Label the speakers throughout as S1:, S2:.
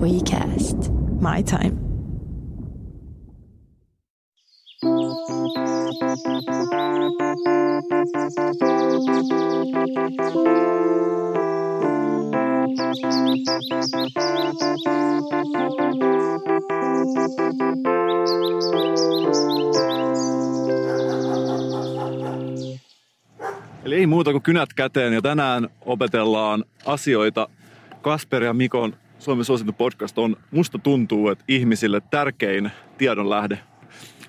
S1: WeCast. My time.
S2: Eli ei muuta kuin kynät käteen ja tänään opetellaan asioita. Kasper ja Mikon Suomen suosittu podcast on, musta tuntuu, että ihmisille tärkein tiedonlähde.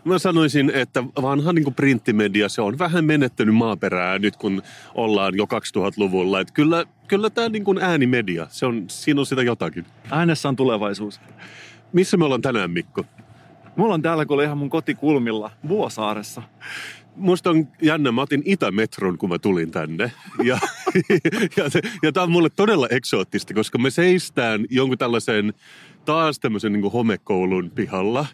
S3: Mä sanoisin, että vanha niin printtimedia, se on vähän menettänyt maaperää nyt, kun ollaan jo 2000-luvulla. Että kyllä, kyllä tämä niin äänimedia, se on, siinä on sitä jotakin.
S2: Äänessä on tulevaisuus.
S3: Missä me ollaan tänään, Mikko?
S2: Me ollaan täällä, kun ihan mun kotikulmilla, Vuosaaressa.
S3: Musta on jännä, mä otin Itämetron, kun mä tulin tänne. Ja, ja, ja tämä on mulle todella eksoottista, koska me seistään jonkun tällaisen taas tämmöisen niin homekoulun pihalla,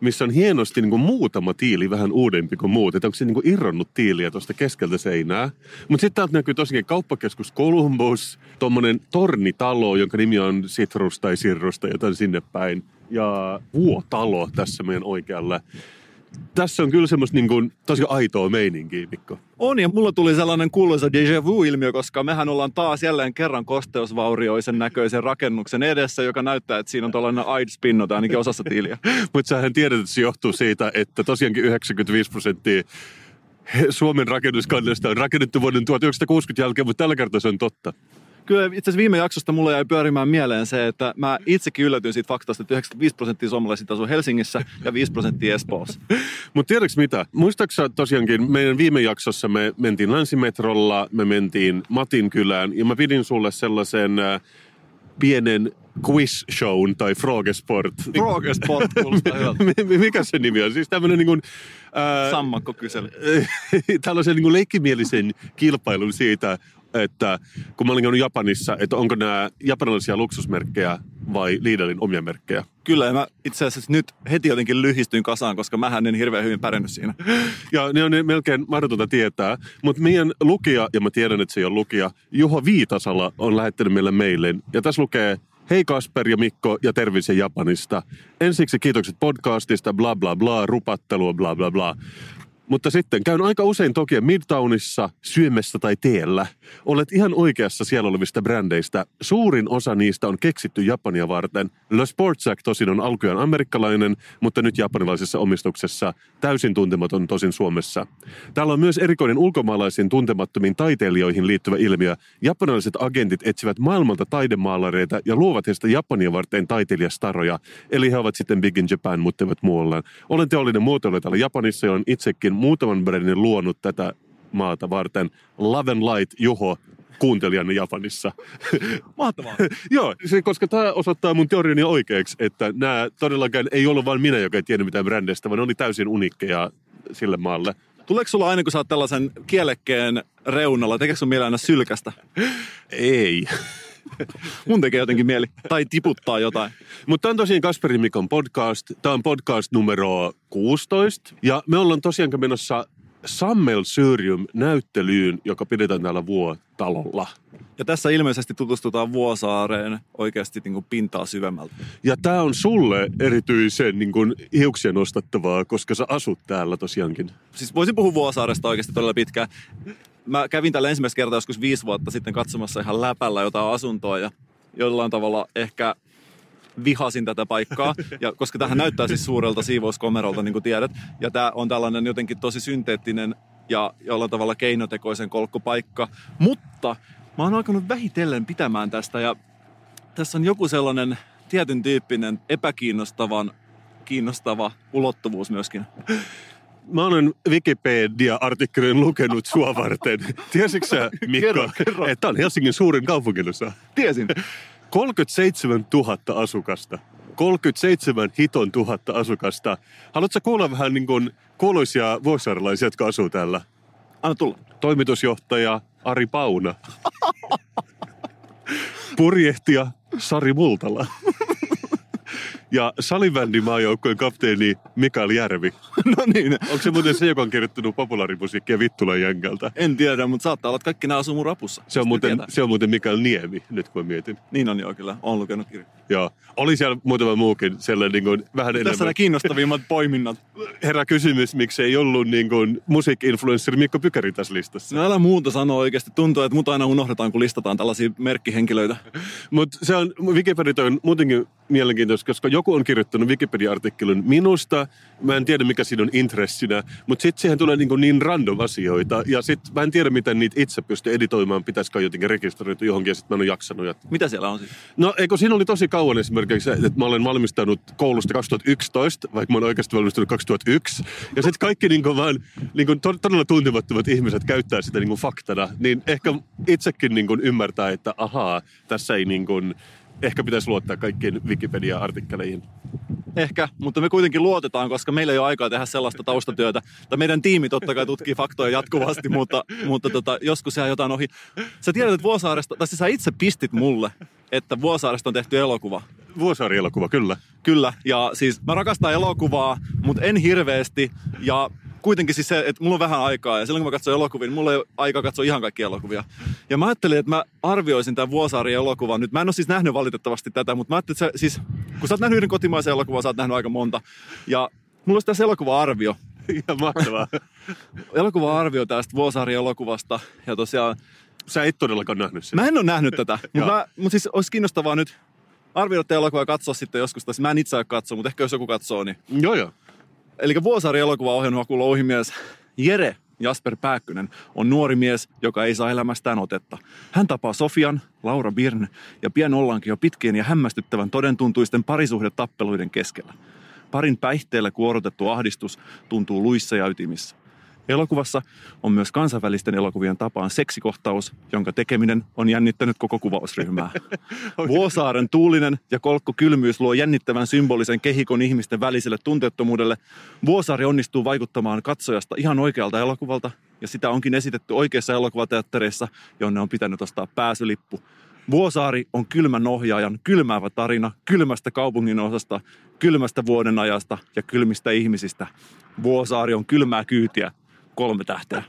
S3: missä on hienosti niin muutama tiili vähän uudempi kuin muut. Että onko se niin irronnut tiiliä tuosta keskeltä seinää. Mutta sitten täältä näkyy tosiaan kauppakeskus Columbus, tuommoinen tornitalo, jonka nimi on Citrus tai Sirrus tai jotain sinne päin. Ja Vuotalo tässä meidän oikealla tässä on kyllä semmoista niin kuin, tosi aitoa meininkiä, Mikko.
S2: On, ja mulla tuli sellainen kuuluisa déjà vu-ilmiö, koska mehän ollaan taas jälleen kerran kosteusvaurioisen näköisen rakennuksen edessä, joka näyttää, että siinä on tällainen aidspinno tai ainakin osassa tiiliä.
S3: Mutta sähän tiedät, että se johtuu siitä, että tosiaankin 95 prosenttia Suomen rakennuskannasta on rakennettu vuoden 1960 jälkeen, mutta tällä kertaa se on totta
S2: kyllä itse asiassa viime jaksosta mulle jäi pyörimään mieleen se, että mä itsekin yllätyin siitä faktasta, että 95 prosenttia suomalaisista asuu Helsingissä ja 5 prosenttia Espoossa.
S3: Mutta tiedätkö mitä? Muistaaksä tosiaankin meidän viime jaksossa me mentiin Länsimetrolla, me mentiin Matin kylään ja mä pidin sulle sellaisen äh, pienen quiz shown tai Frogesport.
S2: Frogesport kuulostaa
S3: hyvältä. Mikä se nimi on? Siis tämmöinen niin kuin,
S2: ää, Sammakko kysely.
S3: tällaisen niin kuin leikkimielisen kilpailun siitä, että kun mä olin käynyt Japanissa, että onko nämä japanilaisia luksusmerkkejä vai Lidlin omia merkkejä?
S2: Kyllä, ja mä itse asiassa nyt heti jotenkin lyhistyin kasaan, koska mä en hirveän hyvin pärjännyt siinä.
S3: Ja ne on melkein mahdotonta tietää, mutta meidän lukija, ja mä tiedän, että se ei ole lukija, Juho Viitasala on lähettänyt meille mailin. Ja tässä lukee, Hei Kasper ja Mikko ja terveisiä Japanista. Ensiksi kiitokset podcastista, bla bla bla, rupattelua, bla bla bla. Mutta sitten käyn aika usein toki Midtownissa, syömässä tai teellä. Olet ihan oikeassa siellä olevista brändeistä. Suurin osa niistä on keksitty Japania varten. Le Sportsack tosin on alkujaan amerikkalainen, mutta nyt japanilaisessa omistuksessa. Täysin tuntematon tosin Suomessa. Täällä on myös erikoinen ulkomaalaisiin tuntemattomiin taiteilijoihin liittyvä ilmiö. Japanilaiset agentit etsivät maailmalta taidemaalareita ja luovat heistä Japania varten taiteilijastaroja. Eli he ovat sitten Big in Japan, mutta eivät muualla. Olen teollinen muotoilija täällä Japanissa ja olen itsekin muutaman brändin luonut tätä maata varten. Love and Light Juho kuuntelijanne Japanissa.
S2: Mahtavaa.
S3: Joo, se, koska tämä osoittaa mun teoriani oikeaksi, että nämä todellakaan ei ollut vain minä, joka ei tiennyt mitään brändeistä, vaan ne oli täysin uniikkeja sille maalle.
S2: Tuleeko sulla aina, kun sä oot tällaisen kielekkeen reunalla, tekeekö sun mieli aina sylkästä?
S3: ei.
S2: Mun tekee jotenkin mieli. Tai tiputtaa jotain.
S3: Mutta tämä on tosiaan Kasperin Mikon podcast. Tämä on podcast numero 16. Ja me ollaan tosiaan menossa Sammelsurium näyttelyyn, joka pidetään täällä Vuotalolla.
S2: Ja tässä ilmeisesti tutustutaan Vuosaareen oikeasti niin kuin pintaa syvemmältä.
S3: Ja tämä on sulle erityisen niin kuin hiuksia nostattavaa, koska sä asut täällä tosiaankin.
S2: Siis voisin puhua Vuosaaresta oikeasti todella pitkään mä kävin tällä ensimmäistä kertaa joskus viisi vuotta sitten katsomassa ihan läpällä jotain asuntoa ja jollain tavalla ehkä vihasin tätä paikkaa, ja koska tähän näyttää siis suurelta siivouskomerolta, niin kuin tiedät. Ja tämä on tällainen jotenkin tosi synteettinen ja jollain tavalla keinotekoisen kolkkupaikka. Mutta mä oon alkanut vähitellen pitämään tästä ja tässä on joku sellainen tietyn tyyppinen epäkiinnostavan kiinnostava ulottuvuus myöskin
S3: mä olen Wikipedia-artikkelin lukenut sua varten. Tiesitkö sä, Mikko, kerro, kerro. että on Helsingin suurin kaupunkinosa?
S2: Tiesin.
S3: 37 000 asukasta. 37 hiton tuhatta asukasta. Haluatko kuulla vähän niin kuin kuuluisia vuosisaarelaisia, jotka asuu täällä?
S2: Anna tulla.
S3: Toimitusjohtaja Ari Pauna. Purjehtija Sari Multala. Ja salibändin maajoukkojen kapteeni Mikael Järvi.
S2: no niin,
S3: Onko se muuten se, joka on kirjoittanut populaarimusiikkia Vittulan jänkältä?
S2: en tiedä, mutta saattaa olla, että kaikki nämä asuu mun rapussa.
S3: Se on, muuten, se on muuten Mikael Niemi, nyt kun mietin.
S2: Niin on joo kyllä, on lukenut kirja.
S3: Joo. Oli siellä muutama muukin sellainen niin kuin, vähän
S2: Tässä
S3: enemmän.
S2: nämä kiinnostavimmat poiminnat.
S3: Herra kysymys, miksi ei ollut niin kuin, musiikki-influenssari Mikko Pykäri tässä listassa.
S2: No älä muuta sanoa oikeasti. Tuntuu, että mut aina unohdetaan, kun listataan tällaisia merkkihenkilöitä.
S3: Mutta se on, Wikipedia on muutenkin mielenkiintoista, koska joku on kirjoittanut Wikipedia-artikkelin minusta. Mä en tiedä, mikä siinä on intressinä, mutta sitten siihen tulee niin, niin random asioita. Ja sitten mä en tiedä, miten niitä itse pystyy editoimaan. Pitäisikö jotenkin rekisteröity johonkin, ja sitten mä en ole jaksanut. Ja...
S2: Mitä siellä on siis?
S3: No eikö siinä oli tosi kauan esimerkiksi, että mä olen valmistanut koulusta 2011, vaikka mä olen oikeasti valmistunut 2001. Ja sitten kaikki niin kuin vaan niin kuin todella tuntemattomat ihmiset käyttää sitä niin kuin faktana. Niin ehkä itsekin niin kuin ymmärtää, että ahaa, tässä ei niin kuin, ehkä pitäisi luottaa kaikkiin Wikipedia-artikkeleihin.
S2: Ehkä, mutta me kuitenkin luotetaan, koska meillä ei ole aikaa tehdä sellaista taustatyötä. Tai meidän tiimi totta kai tutkii faktoja jatkuvasti, mutta, mutta tota, joskus jää jotain ohi. Sä tiedät, että Vuosaaresta, tai siis sä itse pistit mulle, että Vuosaaresta on tehty elokuva.
S3: Vuosaari-elokuva, kyllä.
S2: Kyllä, ja siis mä rakastan elokuvaa, mutta en hirveästi. Ja kuitenkin siis se, että mulla on vähän aikaa ja silloin kun mä katson elokuvia, niin mulla ei ole aikaa katsoa ihan kaikkia elokuvia. Ja mä ajattelin, että mä arvioisin tämän Vuosaari-elokuvan nyt. Mä en ole siis nähnyt valitettavasti tätä, mutta mä ajattelin, että se, siis, kun sä oot nähnyt yhden kotimaisen elokuvan, sä oot nähnyt aika monta. Ja mulla olisi tässä elokuva-arvio.
S3: Ihan mahtavaa.
S2: Elokuva-arvio tästä Vuosaari-elokuvasta. Ja tosiaan,
S3: Sä et todellakaan nähnyt sitä.
S2: mä en ole nähnyt tätä, mutta mut siis olisi kiinnostavaa nyt arvioida elokuvaa ja katsoa sitten joskus. Tai mä en itse ole katsoa, mutta ehkä jos joku katsoo, niin
S3: Joo, joo.
S2: Eli Vuosaari elokuva ohjannut louhimies Jere Jasper Pääkkönen on nuori mies, joka ei saa elämästään otetta. Hän tapaa Sofian, Laura Birn ja pian ollaankin jo pitkien ja hämmästyttävän todentuntuisten parisuhdetappeluiden keskellä. Parin päihteellä kuorotettu ahdistus tuntuu luissa ja ytimissä. Elokuvassa on myös kansainvälisten elokuvien tapaan seksikohtaus, jonka tekeminen on jännittänyt koko kuvausryhmää. Vuosaaren tuulinen ja kolkko kylmyys luo jännittävän symbolisen kehikon ihmisten väliselle tunteettomuudelle. Vuosaari onnistuu vaikuttamaan katsojasta ihan oikealta elokuvalta, ja sitä onkin esitetty oikeissa elokuvateattereissa, jonne on pitänyt ostaa pääsylippu. Vuosaari on kylmän ohjaajan kylmäävä tarina kylmästä kaupungin osasta, kylmästä vuoden ajasta ja kylmistä ihmisistä. Vuosaari on kylmää kyytiä, kolme tähteä.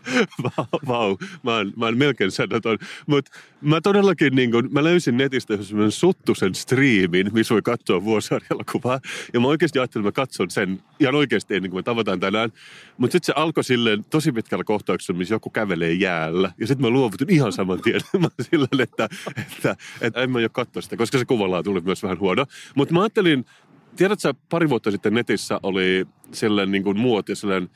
S3: Vau. Mä, oon, mä oon melkein sanaton. Mutta mä todellakin, niin kun, mä löysin netistä semmoinen suttusen striimin, missä voi katsoa Vuosaari-elokuvaa. Ja mä oikeasti ajattelin, että mä katson sen ihan oikeasti ennen kuin me tavataan tänään. Mutta sitten se alkoi silleen tosi pitkällä kohtauksella, missä joku kävelee jäällä. Ja sitten mä luovutin ihan saman tien. mä silleen, että, että, että en mä jo katsoa sitä, koska se kuvalaa tuli myös vähän huono. Mutta mä ajattelin, tiedätkö, pari vuotta sitten netissä oli sellainen niin kuin muoti, sellainen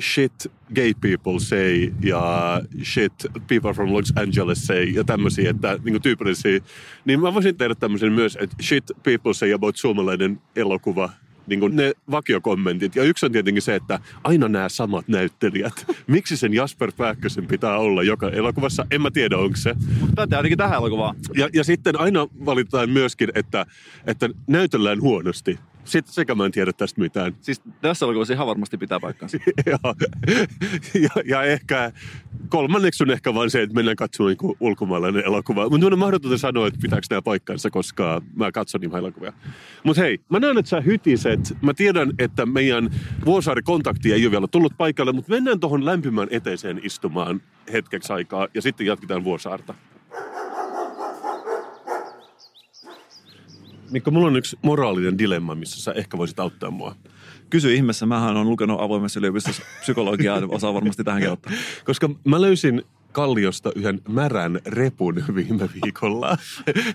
S3: shit gay people say ja shit people from Los Angeles say ja tämmöisiä, että niin tyypillisiä. Niin mä voisin tehdä tämmöisen myös, että shit people say about suomalainen elokuva niin kuin ne vakiokommentit. Ja yksi on tietenkin se, että aina nämä samat näyttelijät. Miksi sen Jasper Pääkkösen pitää olla joka elokuvassa? En mä tiedä, onko se.
S2: Mutta pätee ainakin tähän elokuvaan.
S3: Ja, ja sitten aina valitaan myöskin, että, että näytellään huonosti. Sitten sekä mä en tiedä tästä mitään.
S2: Siis tässä elokuvassa ihan varmasti pitää paikkansa.
S3: ja, ja, ja ehkä kolmanneksi on ehkä vain se, että mennään katsomaan niin ulkomaalainen elokuva. Mutta on mahdotonta sanoa, että pitääkö nämä paikkansa, koska mä katson niin elokuvia. Mutta hei, mä näen, että sä hytiset. Mä tiedän, että meidän Vuosaari-kontakti ei ole vielä tullut paikalle, mutta mennään tuohon lämpimään eteiseen istumaan hetkeksi aikaa ja sitten jatketaan Vuosaarta. Mikko, mulla on yksi moraalinen dilemma, missä sä ehkä voisit auttaa mua.
S2: Kysy ihmeessä, mähän on lukenut avoimessa yliopistossa psykologiaa, osaa varmasti tähänkin ottaa.
S3: Koska mä löysin Kalliosta yhden märän repun viime viikolla.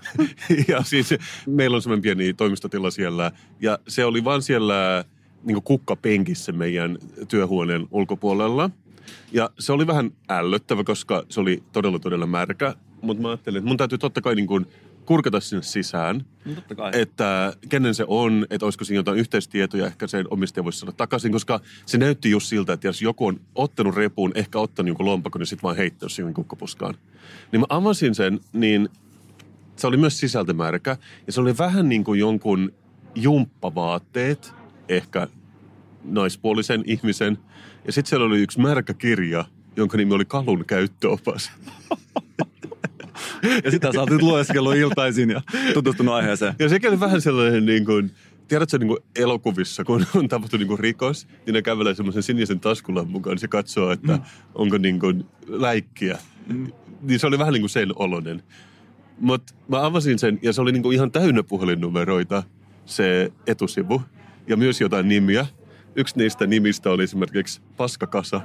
S3: ja siis meillä on semmoinen pieni toimistotila siellä. Ja se oli vaan siellä niin kukkapenkissä meidän työhuoneen ulkopuolella. Ja se oli vähän ällöttävä, koska se oli todella todella märkä. Mutta mä ajattelin, että mun täytyy totta kai niin kuin kurkata sinne sisään.
S2: No totta kai.
S3: Että kenen se on, että olisiko siinä jotain yhteistietoja, ehkä sen omistaja voisi saada takaisin, koska se näytti just siltä, että jos joku on ottanut repuun, ehkä ottanut jonkun lompakon ja sitten vaan heittänyt siihen kukkapuskaan. Niin mä avasin sen, niin se oli myös sisältömärkä ja se oli vähän niin kuin jonkun jumppavaatteet, ehkä naispuolisen ihmisen. Ja sitten siellä oli yksi märkä kirja, jonka nimi oli Kalun käyttöopas.
S2: Ja sitä sä oot nyt lueskellut iltaisin ja tutustunut aiheeseen.
S3: Ja sekin oli vähän sellainen niin kuin, tiedätkö niin kuin elokuvissa, kun on tapahtunut niin kuin rikos, niin ne kävelee semmoisen sinisen taskulan mukaan, niin se katsoo, että mm. onko niin kuin läikkiä. Mm. Niin se oli vähän niin kuin sen olonen. Mutta mä avasin sen ja se oli niin kuin ihan täynnä puhelinnumeroita se etusivu ja myös jotain nimiä. Yksi niistä nimistä oli esimerkiksi Paskakasa.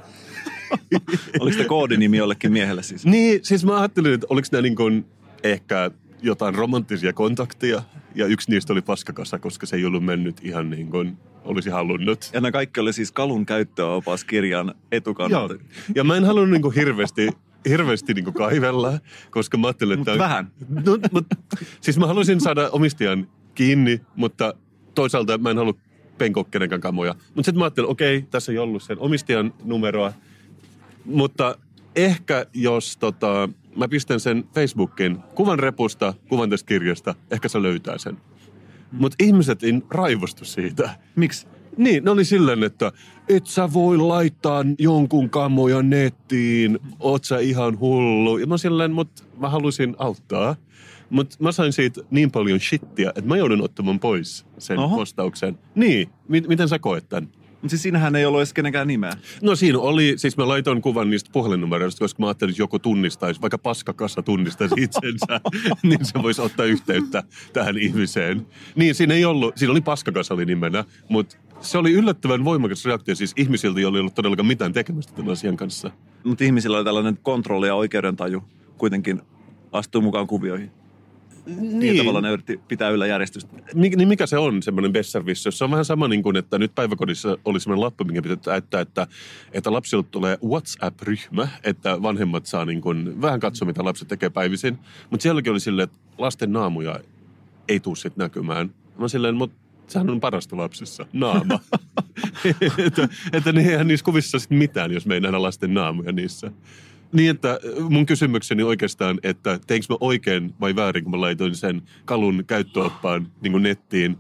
S2: Oliko se koodinimi jollekin miehelle siis?
S3: Niin, siis mä ajattelin, että oliko nämä niin kuin ehkä jotain romanttisia kontakteja. Ja yksi niistä oli paskakassa, koska se ei ollut mennyt ihan niin kuin olisi halunnut.
S2: Ja nämä kaikki oli siis Kalun käyttöopas kirjan etukannalta.
S3: Joo. Ja mä en halunnut niin kuin hirveästi hirveästi niin kaivella, koska mä ajattelin, että...
S2: Mut vähän.
S3: No, mut, siis mä haluaisin saada omistajan kiinni, mutta toisaalta mä en halua penkoa kenenkään kamoja. Mutta sitten mä ajattelin, okei, okay, tässä ei ollut sen omistajan numeroa, mutta ehkä jos tota, mä pistän sen Facebookin kuvan repusta, kuvan tästä kirjasta, ehkä se löytää sen. Mutta ihmiset ei raivostu siitä.
S2: Miksi?
S3: Niin, ne oli silleen, että et sä voi laittaa jonkun kamoja nettiin, oot sä ihan hullu. Ja mä silleen, mutta mä halusin auttaa. Mutta mä sain siitä niin paljon shittiä, että mä joudun ottamaan pois sen Oho. postauksen. Niin, M- miten sä koet tämän?
S2: Mutta siis siinähän ei ollut edes kenenkään nimeä.
S3: No siinä oli, siis mä laitoin kuvan niistä puhelinnumeroista, koska mä ajattelin, että joku tunnistaisi, vaikka paskakassa tunnistaisi itsensä, niin se voisi ottaa yhteyttä tähän ihmiseen. Niin siinä ei ollut, siinä oli paskakassa oli nimenä, mutta se oli yllättävän voimakas reaktio siis ihmisiltä, joilla ei ollut todellakaan mitään tekemistä tämän asian kanssa.
S2: Mutta ihmisillä oli tällainen kontrolli ja oikeudentaju kuitenkin astuu mukaan kuvioihin. Niin. niin tavalla ne yritti pitää yllä järjestystä.
S3: Mik, niin mikä se on semmoinen besservissä? Se on vähän sama niin kuin, että nyt päiväkodissa oli semmoinen lappu, minkä pitää täyttää, että, että lapsille tulee WhatsApp-ryhmä, että vanhemmat saa niin kuin, vähän katsoa, mitä lapset tekee päivisin. Mutta sielläkin oli silleen, että lasten naamuja ei tule sitten näkymään. Mä silleen, mutta sehän on parasta lapsissa, naama. että, että ne eihän niissä kuvissa sitten mitään, jos me ei nähdä lasten naamuja niissä. Niin, että mun kysymykseni oikeastaan, että teinkö mä oikein vai väärin, kun mä laitoin sen kalun käyttöoppaan niin nettiin.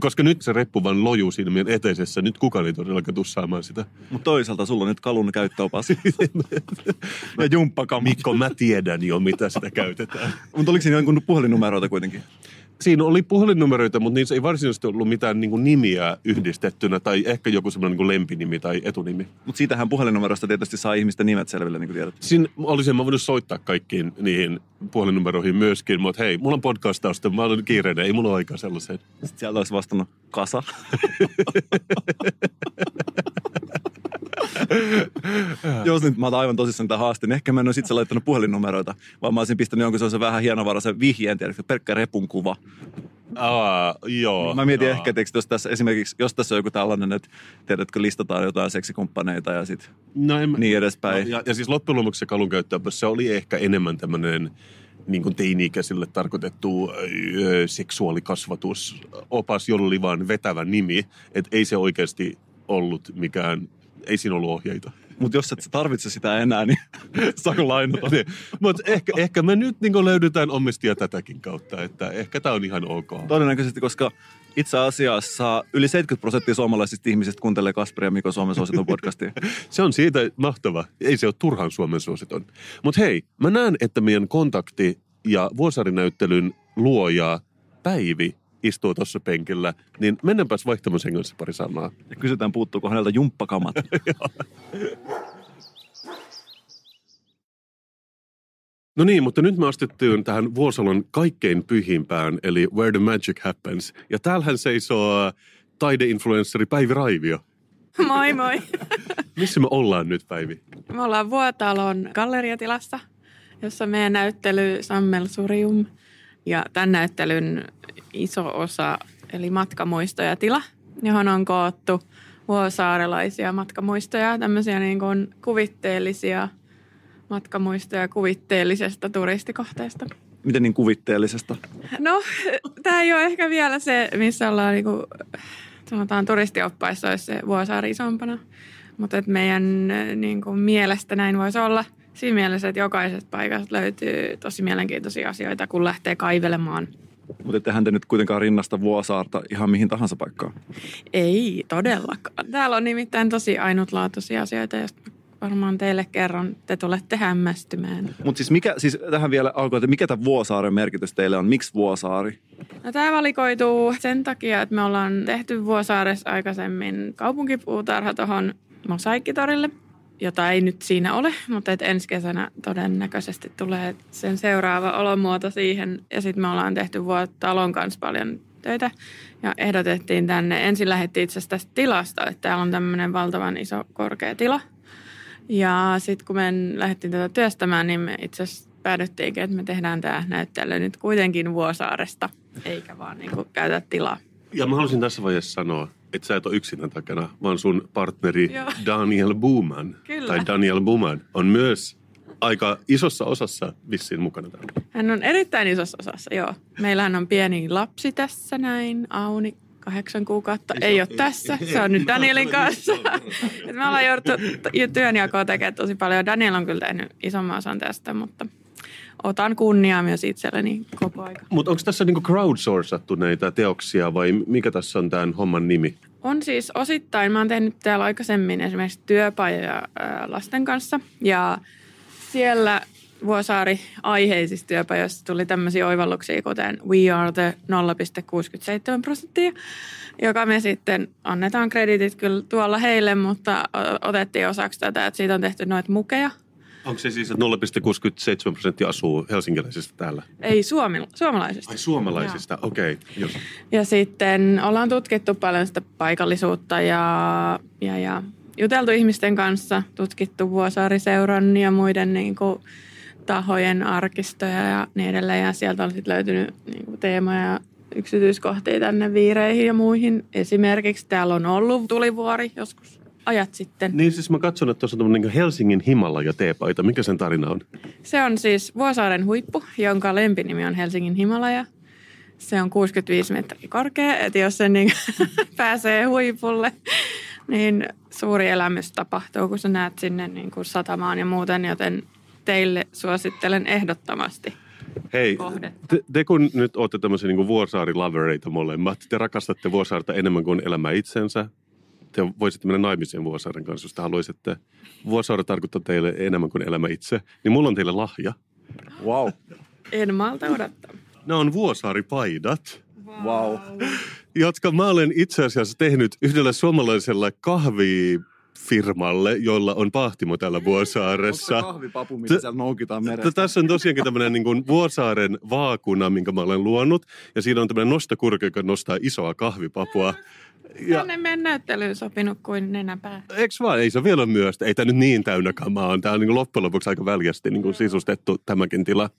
S3: Koska nyt se reppu vaan lojuu siinä meidän eteisessä. Nyt kukaan ei todellakaan tule saamaan sitä.
S2: Mutta toisaalta sulla on nyt kalun käyttöopas. ja jumppakamat.
S3: Mikko, mä tiedän jo, mitä sitä käytetään.
S2: Mutta oliko siinä jonkun puhelinnumeroita kuitenkin?
S3: Siinä oli puhelinnumeroita, mutta niissä ei varsinaisesti ollut mitään niin kuin nimiä yhdistettynä tai ehkä joku semmoinen niin kuin lempinimi tai etunimi.
S2: Mutta siitähän puhelinnumerosta tietysti saa ihmisten nimet selville, niin kuin tiedät.
S3: Siinä olisin mä voinut soittaa kaikkiin niihin puhelinnumeroihin myöskin, mutta hei, mulla on podcastausta, mä olen kiireinen, ei mulla ole aikaa sellaiseen.
S2: Sitten sieltä olisi vastannut kasa. Jos nyt mä otan aivan tosissaan tätä haasteen, ehkä mä en olisi itse laittanut puhelinnumeroita, vaan mä olisin pistänyt jonkun sellaisen vähän hienovaraisen vihjeen, tiedätkö, pelkkä repun kuva.
S3: Aa, joo.
S2: Mä mietin aa. ehkä, että jos tässä esimerkiksi, jos tässä on joku tällainen, että tiedätkö, listataan jotain seksikumppaneita ja sit no en, niin edespäin.
S3: No, ja, ja, siis loppujen lopuksi se kalun se oli ehkä enemmän tämmöinen niin kuin teini-ikäisille tarkoitettu öö, seksuaalikasvatusopas, jolla oli vaan vetävä nimi. Että ei se oikeasti ollut mikään ei siinä ollut ohjeita.
S2: Mutta jos et tarvitse sitä enää, niin saako lainata? niin.
S3: Mutta ehkä, ehkä me nyt niin löydetään omistia tätäkin kautta, että ehkä tämä on ihan ok.
S2: Todennäköisesti, koska itse asiassa yli 70 prosenttia suomalaisista ihmisistä kuuntelee Kasperia ja Mikko Suomen suositon podcastia.
S3: se on siitä mahtava. Ei se ole turhan Suomen suositon. Mutta hei, mä näen, että meidän kontakti ja vuosarinäyttelyn luoja Päivi istuu tuossa penkillä, niin mennäänpäs vaihtamaan sen kanssa pari sanaa.
S2: Ja kysytään, puuttuuko häneltä jumppakamat.
S3: No niin, mutta nyt me astettiin tähän Vuosalon kaikkein pyhimpään, eli Where the Magic Happens. Ja täällähän seisoo taideinfluenssari Päivi Raivio.
S4: Moi moi.
S3: Missä me ollaan nyt, Päivi?
S4: Me ollaan Vuotalon galleriatilassa, jossa meidän näyttely Sammelsurium. Ja tämän näyttelyn iso osa, eli matkamuistojatila, johon on koottu vuosaarelaisia matkamuistoja, tämmöisiä niin kuin kuvitteellisia matkamuistoja kuvitteellisesta turistikohteesta.
S2: Miten niin kuvitteellisesta?
S4: No, tämä ei ole ehkä vielä se, missä ollaan niin kuin, sanotaan turistioppaissa olisi se Vuosaari isompana. Mutta meidän niin kuin, mielestä näin voisi olla siinä mielessä, että jokaisesta paikasta löytyy tosi mielenkiintoisia asioita, kun lähtee kaivelemaan –
S2: mutta ettehän te nyt kuitenkaan rinnasta Vuosaarta ihan mihin tahansa paikkaan.
S4: Ei todellakaan. Täällä on nimittäin tosi ainutlaatuisia asioita, joista varmaan teille kerron, te tulette hämmästymään.
S2: Mutta siis, mikä, siis tähän vielä alkoi, että mikä tämä Vuosaaren merkitys teille on? Miksi Vuosaari?
S4: No, tämä valikoituu sen takia, että me ollaan tehty Vuosaaressa aikaisemmin kaupunkipuutarha tuohon Mosaikkitorille, jota ei nyt siinä ole, mutta et ensi kesänä todennäköisesti tulee sen seuraava olomuoto siihen. Ja sitten me ollaan tehty talon kanssa paljon töitä ja ehdotettiin tänne. Ensin lähdettiin itse asiassa tästä tilasta, että täällä on tämmöinen valtavan iso korkea tila. Ja sitten kun me lähdettiin tätä työstämään, niin me itse asiassa päädyttiinkin, että me tehdään tämä näyttely nyt kuitenkin Vuosaaresta, eikä vaan niin käytä tilaa.
S3: Ja mä haluaisin tässä vaiheessa sanoa, että sä et ole yksin takana, vaan sun partneri
S4: Joo.
S3: Daniel Booman,
S4: Kyllä.
S3: tai Daniel Booman, on myös aika isossa osassa vissiin mukana täällä.
S4: Hän on erittäin isossa osassa, joo. Meillähän on pieni lapsi tässä näin, Auni, kahdeksan kuukautta. Ei, ei ole tässä, se on nyt Danielin kanssa. Et me ollaan jouduttu työnjakoa tekemään tosi paljon. Daniel on kyllä tehnyt isomman osan tästä, mutta otan kunniaa myös itselleni koko aika.
S3: Mutta onko tässä niinku crowdsourcattu näitä teoksia vai mikä tässä on tämän homman nimi?
S4: On siis osittain. Mä oon tehnyt täällä aikaisemmin esimerkiksi työpajoja lasten kanssa. Ja siellä Vuosaari aiheisissa työpajoissa tuli tämmöisiä oivalluksia, kuten We are the 0,67 prosenttia, joka me sitten annetaan kreditit kyllä tuolla heille, mutta otettiin osaksi tätä, että siitä on tehty noita mukeja.
S3: Onko se siis, että 0,67 prosenttia asuu helsinkiläisistä täällä?
S4: Ei suomi, suomalaisista.
S3: Ai suomalaisista, okei. Okay.
S4: Ja sitten ollaan tutkittu paljon sitä paikallisuutta ja, ja, ja juteltu ihmisten kanssa, tutkittu Vuosaariseuran ja muiden niin kuin, tahojen arkistoja ja niin edelleen. Ja sieltä on sitten löytynyt niin kuin, teemoja ja yksityiskohtia tänne viireihin ja muihin. Esimerkiksi täällä on ollut tulivuori joskus ajat sitten.
S3: Niin siis mä katson, että tuossa on tämmöinen Helsingin Himalaja teepaita. Mikä sen tarina on?
S4: Se on siis Vuosaaren huippu, jonka lempinimi on Helsingin Himalaja. Se on 65 metriä korkea, että jos se niin pääsee huipulle, niin suuri elämys tapahtuu, kun sä näet sinne niin kuin satamaan ja muuten, joten teille suosittelen ehdottomasti.
S3: Hei, te, te kun nyt olette tämmöisiä niin Vuosaari-lovereita molemmat, te rakastatte Vuosaarta enemmän kuin elämää itsensä. Te voisitte mennä naimisiin Vuosaaren kanssa, jos te haluaisitte. Vuosaari tarkoittaa teille enemmän kuin elämä itse. Niin mulla on teille lahja.
S2: Wow.
S4: En malta odottaa.
S3: Ne on Vuosaari-paidat,
S2: Wow.
S3: jotka mä olen itse asiassa tehnyt yhdelle suomalaiselle kahvifirmalle, jolla on pahtimo täällä Vuosaaressa.
S2: kahvipapu, mitä siellä noukitaan
S3: T-
S2: merestä?
S3: Tässä on tosiaankin tämmöinen niin kuin Vuosaaren vaakuna, minkä mä olen luonut. Ja siinä on tämmöinen nostokurki, joka nostaa isoa kahvipapua. Ja,
S4: Tänne meidän näyttelyyn sopinut kuin nenäpää.
S3: Eks vaan, ei se vielä ole myös. Ei tämä nyt niin täynnä kamaa on. Tämä on niin loppujen lopuksi aika väljästi niin kuin sisustettu tämäkin tila.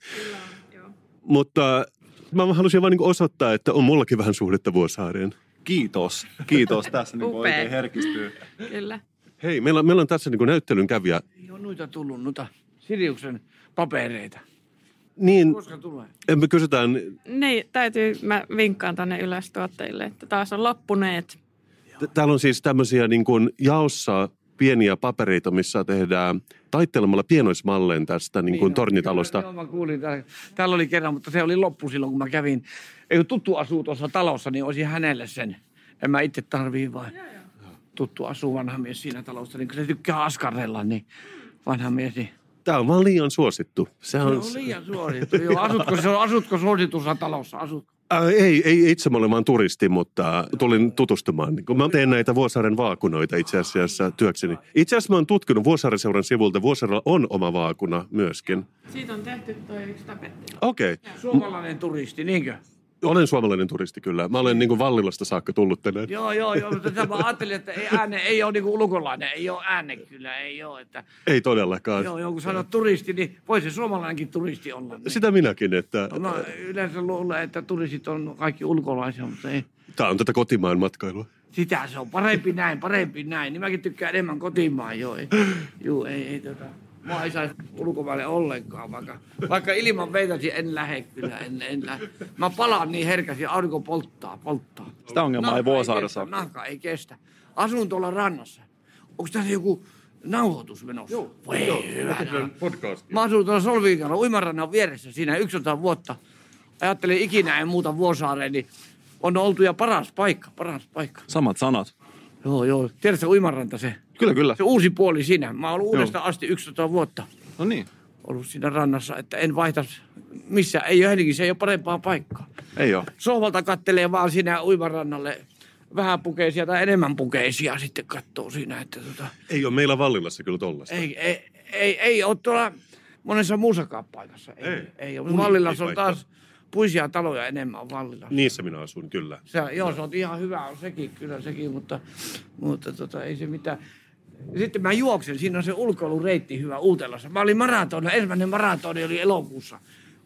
S3: Mutta mä halusin vaan niin osoittaa, että on mullakin vähän suhdetta Vuosaareen.
S2: Kiitos. Kiitos. Tässä niin oikein herkistyy.
S4: Kyllä.
S3: Hei, meillä, on- meillä on tässä niin näyttelyn kävijä.
S5: Ei ole noita tullut, noita Siriuksen papereita.
S3: Niin,
S5: Koska tulee?
S3: me kysytään,
S4: Niin, täytyy, mä vinkkaan tänne ylös tuottajille, että taas on loppuneet.
S3: täällä on siis tämmöisiä niin kuin jaossa pieniä papereita, missä tehdään taittelemalla pienoismalleen tästä niin kuin
S5: on.
S3: tornitalosta.
S5: Kyllä, Joo, mä kuulin. Täällä, täällä oli kerran, mutta se oli loppu silloin, kun mä kävin. Ei kun tuttu asuu tuossa talossa, niin olisin hänelle sen. En mä itse tarvii vaan. Tuttu asuu vanha mies siinä talossa, niin kun se tykkää askarrella, niin vanha mies, niin
S3: Tämä on vaan liian suosittu. Se
S5: se
S3: on,
S5: on liian suosittu. Joo, asutko, se on, asutko suositussa talossa? Asutko?
S3: Äh, ei, ei itse mä olen vaan turisti, mutta tulin tutustumaan. Kun mä teen näitä Vuosaaren vaakunoita itse asiassa työkseni. Itse asiassa mä oon tutkinut Vuosaaren seuran sivulta. Vuosaarella on oma vaakuna myöskin.
S4: Siitä on tehty toi yksi tapetti.
S3: Okei. Okay.
S5: Suomalainen turisti, niinkö?
S3: Olen suomalainen turisti kyllä. Mä olen niin kuin Vallilasta saakka tullut tänne.
S5: Joo, joo, joo, mutta tämä ajattelin, että ei, ääne, ei ole niinku ulkolainen, ei ole ääne kyllä, ei ole. Että,
S3: Ei todellakaan.
S5: joo, joo, kun sanot turisti, niin voi se suomalainenkin turisti olla. Niin.
S3: Sitä minäkin, että
S5: No yleensä luulee, että turistit on kaikki ulkolaisia, mutta ei.
S3: tämä on tätä kotimaan matkailua.
S5: Sitä se on, parempi näin, parempi näin. Niin mäkin tykkään enemmän kotimaan, joo. Ei, joo, ei, ei tota. Mua ei saisi ulkomaille ollenkaan, vaikka, vaikka ilman veitäsi en lähde kyllä, en, en lähde. Mä palaan niin herkästi, aurinko polttaa, polttaa.
S2: Sitä ongelmaa ei Vuosaaressa ole.
S5: Nahka ei kestä. Asun tuolla rannassa. Onko tässä joku nauhoitus menossa? Joo. Voi hyvä.
S3: Podcast.
S5: Mä asun tuolla Solviikalla uimarannan vieressä siinä 11 vuotta. Ajattelin ikinä en muuta Vuosaareen, niin on oltu ja paras paikka, paras paikka.
S2: Samat sanat.
S5: Joo, joo. Tiedätkö uimaranta se?
S2: Kyllä, kyllä.
S5: Se uusi puoli siinä. Mä oon ollut uudesta asti 11 vuotta
S2: No niin.
S5: ollut siinä rannassa, että en vaihtaisi missä. Ei ole Helsingissä, ei ole parempaa paikkaa.
S2: Ei ole.
S5: Sohvalta kattelee vaan siinä uimarannalle vähän pukeisia tai enemmän pukeisia sitten katsoo siinä, että tota,
S3: Ei ole meillä Vallilassa kyllä tollasta.
S5: ei, ei, ei, ei ole tuolla monessa muussakaan paikassa. Ei,
S3: Ei.
S5: ei, ole. Vallilassa on taas puisia taloja enemmän on Vallilassa.
S3: Niissä minä asun, kyllä.
S5: Se, joo, se on ihan hyvä, on sekin, kyllä sekin, mutta, mutta tota, ei se mitään. Sitten mä juoksen, siinä on se ulkoilureitti hyvä Uutelassa. Mä olin maratonilla, ensimmäinen maratoni oli elokuussa.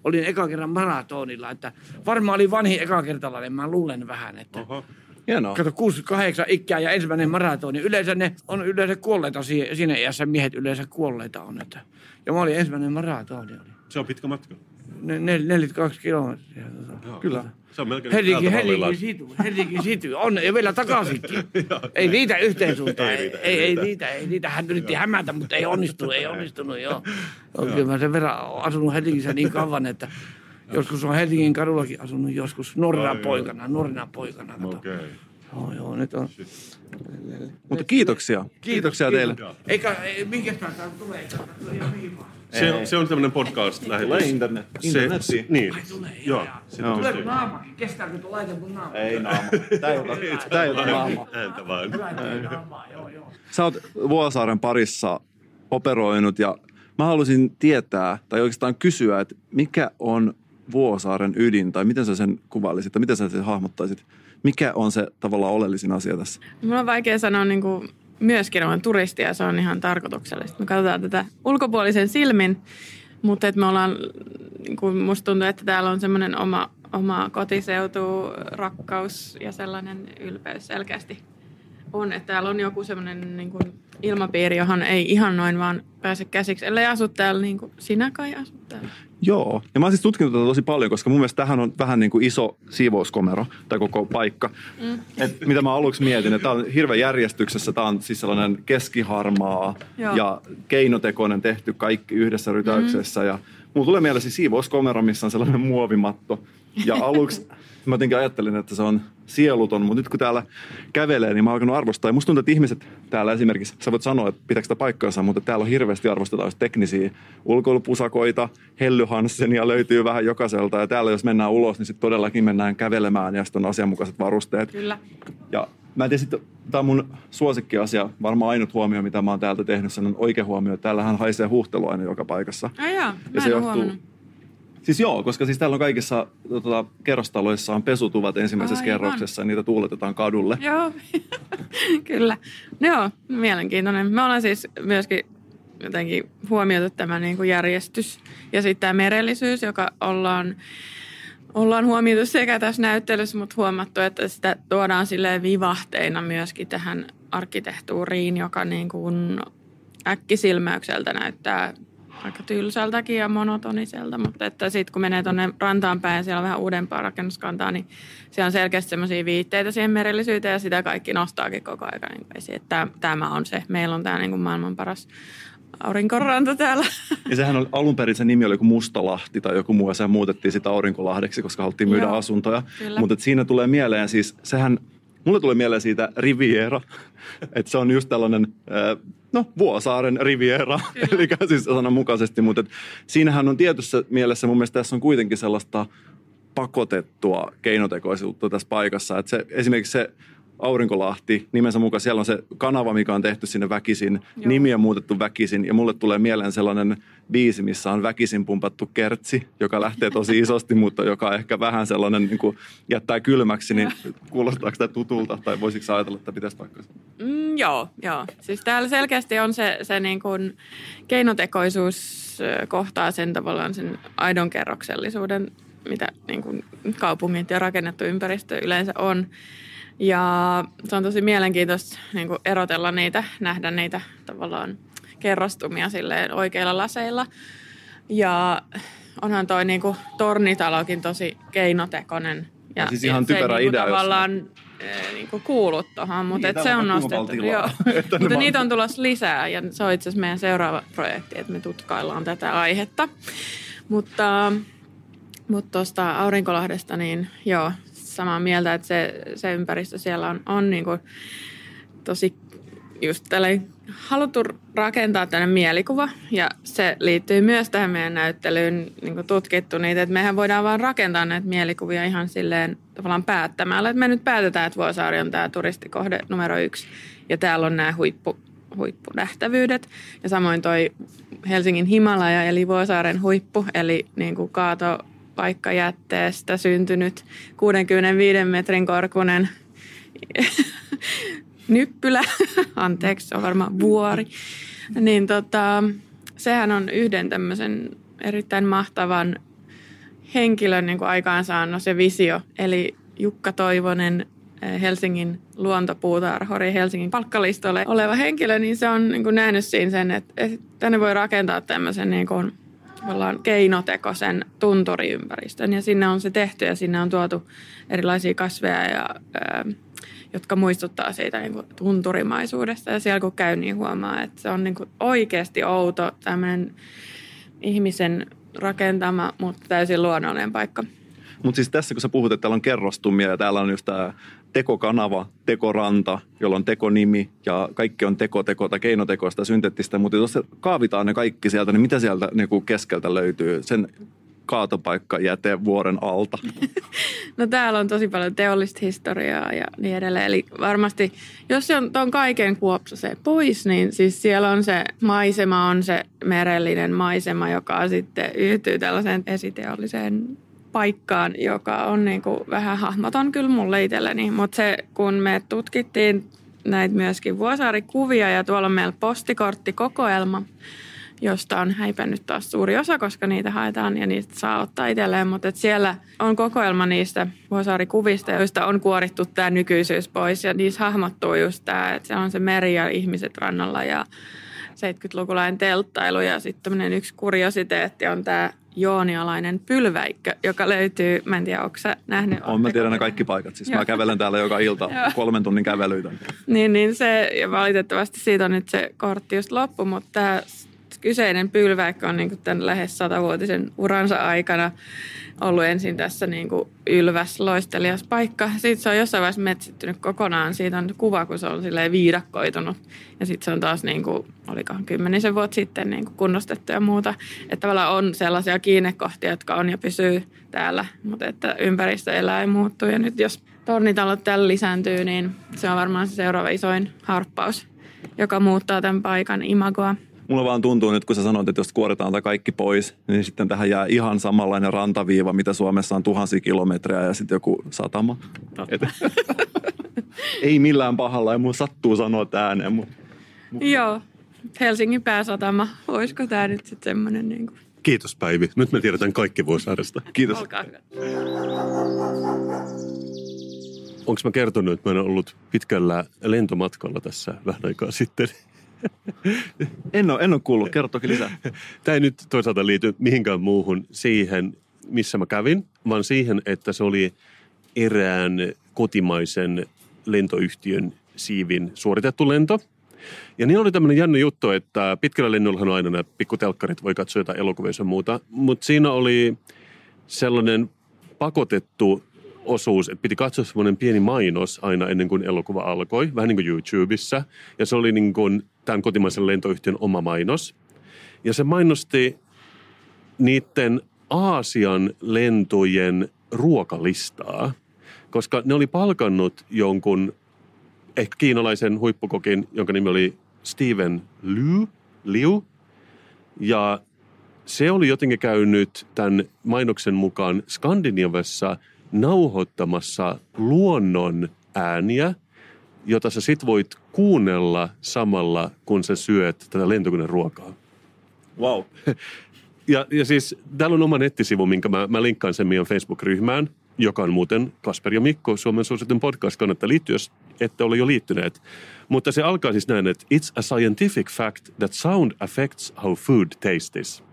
S5: Olin eka kerran maratonilla, että varmaan oli vanhin ekakertalainen, mä luulen vähän, että...
S3: Oho.
S2: Hienoa.
S5: Kato, 68 ikää ja ensimmäinen maratoni. Yleensä ne on yleensä kuolleita si- siinä iässä, miehet yleensä kuolleita on. Että. Ja mä olin ensimmäinen maratoni. Oli.
S3: Se on pitkä matka.
S5: Ne, ne, 42 kilometriä. Tota.
S3: Joo.
S2: Kyllä.
S3: Se on melkein
S5: Helsinki, Helsinki situ, Helsinki situ. On, ja vielä takaisinkin. ei riitä yhteen suuntaan.
S3: Ei
S5: Ei,
S3: riitä,
S5: ei,
S3: ei riitä.
S5: riitä, ei riitä. Hän yritti hämätä, mutta ei onnistunut, ei onnistunut, joo. joo. Kyllä mä sen verran olen asunut Helsingissä niin kauan, että joskus on Helsingin kadullakin asunut joskus nuorena poikana, nuorena poikana.
S3: Okei.
S5: Joo, joo, nyt on.
S2: Mutta kiitoksia. Kiitoksia teille.
S3: Joo.
S5: Eikä, ei, minkä tämä tulee? Eikä tää tule ihan.
S3: Se, on- se on tämmöinen podcast lähetys.
S2: Tulee internet.
S3: Se,
S2: Internettiin.
S3: niin.
S5: Ai tulee,
S3: Joo.
S5: joo,
S3: Se
S2: Joo.
S3: tulee.
S5: Tuleeko naamakin? Kestääkö tuo laite mun naama?
S2: Ei naama. Tää ei ota, tää ei ota naamaa.
S3: Ääntä vaan.
S5: Naamaa, joo, joo.
S2: Sä oot Vuosaaren parissa operoinut ja mä haluaisin tietää tai oikeastaan kysyä, että mikä on Vuosaaren ydin tai miten sä sen kuvailisit tai miten sä sen hahmottaisit? Mikä on se tavallaan oleellisin asia tässä?
S4: Mulla on vaikea sanoa niin kuin myöskin olen turisti ja se on ihan tarkoituksellista. Me katsotaan tätä ulkopuolisen silmin, mutta että me ollaan, niin kuin musta tuntuu, että täällä on semmoinen oma, oma kotiseutu, rakkaus ja sellainen ylpeys selkeästi on. Että täällä on joku semmoinen niin kuin ilmapiiri, johon ei ihan noin vaan pääse käsiksi, ellei asu täällä niin kuin sinä kai asut täällä.
S2: Joo. Ja mä oon siis tutkinut tätä tosi paljon, koska mun mielestä tähän on vähän niin kuin iso siivouskomero, tai koko paikka. Mm. Et mitä mä aluksi mietin, että tämä on hirveän järjestyksessä, tämä on siis sellainen keskiharmaa
S4: Joo.
S2: ja keinotekoinen tehty kaikki yhdessä rytäyksessä. Mm. Ja mulla tulee mieleen siis siivouskomero, missä on sellainen muovimatto. Ja aluksi mä jotenkin ajattelin, että se on sieluton, mutta nyt kun täällä kävelee, niin mä oon alkanut arvostaa. Ja musta tuntuu, että ihmiset täällä esimerkiksi, sä voit sanoa, että pitääkö sitä paikkaansa, mutta täällä on hirveästi arvostetaan teknisiä ulkoilupusakoita, Helly Hansenia löytyy vähän jokaiselta. Ja täällä jos mennään ulos, niin sitten todellakin mennään kävelemään ja sitten on asianmukaiset varusteet.
S4: Kyllä.
S2: Ja mä en tiedä, sitten, tämä on mun suosikkiasia, varmaan ainut huomio, mitä mä oon täältä tehnyt, se on oikea huomio. Täällähän haisee huhtelu aina joka paikassa.
S4: Ai jaa,
S2: Ja se johtuu-
S4: huomannut.
S2: Siis joo, koska siis täällä on kaikissa tota, kerrostaloissa on pesutuvat ensimmäisessä
S4: Aivan.
S2: kerroksessa ja niitä tuuletetaan kadulle.
S4: Joo, kyllä. Joo, mielenkiintoinen. Me ollaan siis myöskin jotenkin huomioitu tämä niin kuin järjestys ja sitten tämä merellisyys, joka ollaan, ollaan huomioitu sekä tässä näyttelyssä, mutta huomattu, että sitä tuodaan silleen vivahteina myöskin tähän arkkitehtuuriin, joka niin kuin äkkisilmäykseltä näyttää aika tylsältäkin ja monotoniselta, mutta että sitten kun menee tuonne rantaan päin ja siellä on vähän uudempaa rakennuskantaa, niin siellä on selkeästi semmoisia viitteitä siihen merellisyyteen ja sitä kaikki nostaakin koko ajan niin esiin. Että tämä on se, meillä on tämä niin kuin maailman paras aurinkoranta täällä.
S2: Ja sehän oli, alun perin se nimi oli joku Mustalahti tai joku muu ja sehän muutettiin sitä Aurinkolahdeksi, koska haluttiin myydä
S4: Joo,
S2: asuntoja.
S4: kyllä.
S2: Mutta siinä tulee mieleen siis, sehän, mulle tulee mieleen siitä Riviera, että se on just tällainen, no Vuosaaren Riviera, eli siis sanan mukaisesti, mutta et siinähän on tietyssä mielessä, mun mielestä tässä on kuitenkin sellaista pakotettua keinotekoisuutta tässä paikassa. Että se, esimerkiksi se Aurinkolahti, nimensä mukaan siellä on se kanava, mikä on tehty sinne väkisin,
S4: Joo.
S2: nimi on muutettu väkisin ja mulle tulee mieleen sellainen biisi, missä on väkisin pumpattu kertsi, joka lähtee tosi isosti, mutta joka ehkä vähän sellainen niin kuin jättää kylmäksi, niin kuulostaako tämä tutulta tai voisiko ajatella, että pitäisi paikkansa?
S4: Mm, joo, joo. Siis täällä selkeästi on se, se niin kuin keinotekoisuus kohtaa sen tavallaan sen aidon kerroksellisuuden, mitä niin kuin kaupungit ja rakennettu ympäristö yleensä on. Ja se on tosi mielenkiintoista niin kuin erotella niitä, nähdä niitä tavallaan kerrostumia silleen oikeilla laseilla. Ja onhan toi niin kuin tornitalokin tosi keinotekoinen.
S2: Ja siis ihan typerä
S4: niin
S2: idea,
S4: kuin
S2: jos-
S4: tavallaan eh, niin kuin kuulu tuohon, mutta
S2: Niin,
S4: et se on nostettu. Joo. Mutta
S2: vaan-
S4: niitä on tulossa lisää ja se on itse asiassa meidän seuraava projekti, että me tutkaillaan tätä aihetta. Mutta mutta tuosta Aurinkolahdesta, niin joo, samaa mieltä, että se, se ympäristö siellä on, on niin kuin tosi just haluttu rakentaa tänne mielikuva. Ja se liittyy myös tähän meidän näyttelyyn niin tutkittu niitä, että mehän voidaan vaan rakentaa näitä mielikuvia ihan silleen tavallaan päättämällä, että me nyt päätetään, että Vuosaari on tämä turistikohde numero yksi. Ja täällä on nämä huippu, huippunähtävyydet. Ja samoin toi Helsingin Himalaja eli Vuosaaren huippu eli niin kuin kaato paikkajätteestä syntynyt 65 metrin korkunen nyppylä, anteeksi, se on varmaan vuori, niin tota, sehän on yhden tämmöisen erittäin mahtavan henkilön niin kuin aikaansaannos ja visio. Eli Jukka Toivonen, eh, Helsingin luontopuutarhori, Helsingin palkkalistolle oleva henkilö, niin se on niin kuin nähnyt siinä sen, että, että tänne voi rakentaa tämmöisen niin kuin, keinotekoisen tunturiympäristön. Ja sinne on se tehty ja sinne on tuotu erilaisia kasveja ja ää, jotka muistuttaa siitä niin kuin tunturimaisuudesta. Ja siellä kun käy, niin huomaa, että se on niin kuin oikeasti outo tämmöinen ihmisen rakentama, mutta täysin luonnollinen paikka.
S2: Mutta siis tässä kun sä puhut, että täällä on kerrostumia ja täällä on just tämä tekokanava, tekoranta, jolla on tekonimi ja kaikki on teko, teko tai keinotekoista, synteettistä, mutta jos kaavitaan ne kaikki sieltä, niin mitä sieltä niin keskeltä löytyy? Sen kaatopaikka jätevuoren alta?
S4: No täällä on tosi paljon teollista historiaa ja niin edelleen. Eli varmasti, jos se on ton kaiken kuopsasee pois, niin siis siellä on se maisema, on se merellinen maisema, joka sitten yhtyy tällaiseen esiteolliseen paikkaan, joka on niin kuin vähän hahmoton kyllä mulle itselleni. Mutta se, kun me tutkittiin näitä myöskin Vuosaari-kuvia ja tuolla on meillä postikorttikokoelma, josta on häipännyt taas suuri osa, koska niitä haetaan ja niistä saa ottaa itselleen. Mutta siellä on kokoelma niistä Vuosaari-kuvista, joista on kuorittu tämä nykyisyys pois. Ja niissä hahmottuu just tämä, että se on se meri ja ihmiset rannalla ja 70-lukulainen telttailu. Ja sitten yksi kuriositeetti on tämä joonialainen pylväikkö, joka löytyy, mä en tiedä, onko sä nähnyt?
S2: On, mä tiedän ne kaikki paikat. Siis mä kävelen täällä joka ilta kolmen tunnin kävelyitä.
S4: Niin, niin se, ja valitettavasti siitä on nyt se kortti just loppu, mutta tämä kyseinen pylväikkö on niin tämän lähes satavuotisen uransa aikana ollut ensin tässä niin kuin ylväs loistelias paikka. Sitten se on jossain vaiheessa metsittynyt kokonaan. Siitä on kuva, kun se on silleen viidakkoitunut. Ja sitten se on taas, niin kuin, olikohan kymmenisen vuotta sitten niin kuin kunnostettu ja muuta. Että tavallaan on sellaisia kiinnekohtia, jotka on ja pysyy täällä, mutta että ympäristö elää ja muuttuu. Ja nyt jos tornitalot tällä lisääntyy, niin se on varmaan se seuraava isoin harppaus, joka muuttaa tämän paikan imagoa.
S2: Mulla vaan tuntuu nyt, kun sä sanoit, että jos kuoritaan tämä kaikki pois, niin sitten tähän jää ihan samanlainen rantaviiva, mitä Suomessa on tuhansia kilometrejä ja sitten joku satama. Et, ei millään pahalla, ja mun sattuu sanoa ääneen. Mutta,
S4: mutta... Joo, Helsingin pääsatama. Olisiko tämä nyt sitten semmoinen niin kuin...
S3: Kiitos Päivi. Nyt me tiedetään kaikki Vuosaaresta.
S2: Kiitos.
S4: Olkaa hyvä.
S3: Onko mä kertonut, että mä olen ollut pitkällä lentomatkalla tässä vähän aikaa sitten?
S2: en, ole, en ole kuullut. Kerro toki lisää.
S3: Tämä ei nyt toisaalta liity mihinkään muuhun siihen, missä mä kävin, vaan siihen, että se oli erään kotimaisen lentoyhtiön siivin suoritettu lento. Ja niin oli tämmöinen jännä juttu, että pitkällä lennollahan aina nämä pikkutelkkarit, voi katsoa jotain elokuvia ja muuta. Mutta siinä oli sellainen pakotettu osuus, että piti katsoa semmoinen pieni mainos aina ennen kuin elokuva alkoi, vähän niin kuin YouTubessa. Ja se oli niin kuin tämän kotimaisen lentoyhtiön oma mainos. Ja se mainosti niiden Aasian lentojen ruokalistaa, koska ne oli palkannut jonkun ehkä kiinalaisen huippukokin, jonka nimi oli Steven Liu, Liu. Ja se oli jotenkin käynyt tämän mainoksen mukaan Skandinaviassa nauhoittamassa luonnon ääniä, jota sä sit voit kuunnella samalla, kun sä syöt tätä lentokoneen ruokaa.
S2: Wow.
S3: Ja, ja siis täällä on oma nettisivu, minkä mä, mä linkkaan sen meidän Facebook-ryhmään, joka on muuten Kasper ja Mikko, Suomen suositun podcast, kannattaa liittyä, jos ette ole jo liittyneet. Mutta se alkaa siis näin, että it's a scientific fact that sound affects how food tastes.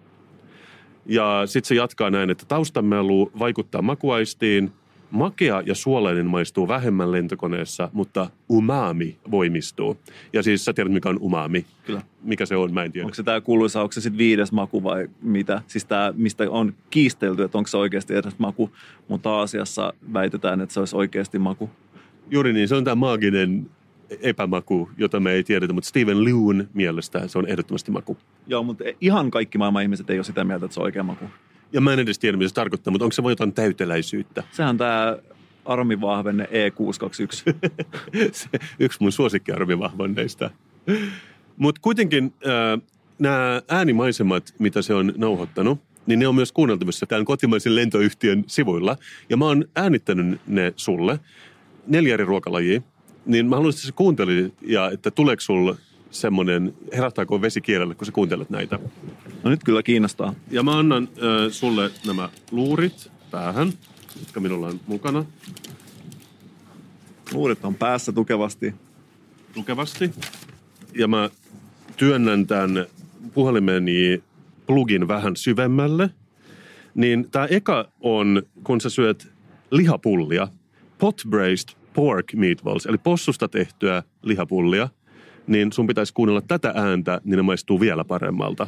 S3: Ja sitten se jatkaa näin, että taustamelu vaikuttaa makuaistiin, makea ja suolainen maistuu vähemmän lentokoneessa, mutta umami voimistuu. Ja siis sä tiedät, mikä on umami.
S2: Kyllä.
S3: Mikä se on, mä en tiedä.
S2: Onko se tämä kuuluisa, onko se sitten viides maku vai mitä? Siis tämä, mistä on kiistelty, että onko se oikeasti edes maku, mutta Aasiassa väitetään, että se olisi oikeasti maku.
S3: Juuri niin, se on tämä maaginen epämaku, jota me ei tiedetä, mutta Steven Lewn mielestä se on ehdottomasti maku.
S2: Joo, mutta ihan kaikki maailman ihmiset ei ole sitä mieltä, että se on oikea maku.
S3: Ja mä en edes tiedä, mitä se tarkoittaa, mutta onko se vain jotain täyteläisyyttä?
S2: Sehän on tämä armivahvenne E621.
S3: se, yksi mun suosikkiarvivahvanneista. Mutta kuitenkin äh, nämä äänimaisemat, mitä se on nauhoittanut, niin ne on myös kuunneltavissa tämän kotimaisen lentoyhtiön sivuilla. Ja mä oon äänittänyt ne sulle, neljä eri ruokalajia. Niin mä haluaisin, että sä kuuntelit ja että tuleeko sulle semmoinen, herättääkö vesi kielelle, kun sä kuuntelet näitä.
S2: No nyt kyllä kiinnostaa.
S3: Ja mä annan äh, sulle nämä luurit päähän, jotka minulla on mukana
S2: Luurit on päässä tukevasti.
S3: tukevasti. Ja mä työnnän tämän puhelimeni plugin vähän syvemmälle. Niin tämä eka on, kun sä syöt lihapullia, pot braised pork meatballs, eli possusta tehtyä lihapullia, niin sun pitäisi kuunnella tätä ääntä, niin ne maistuu vielä paremmalta.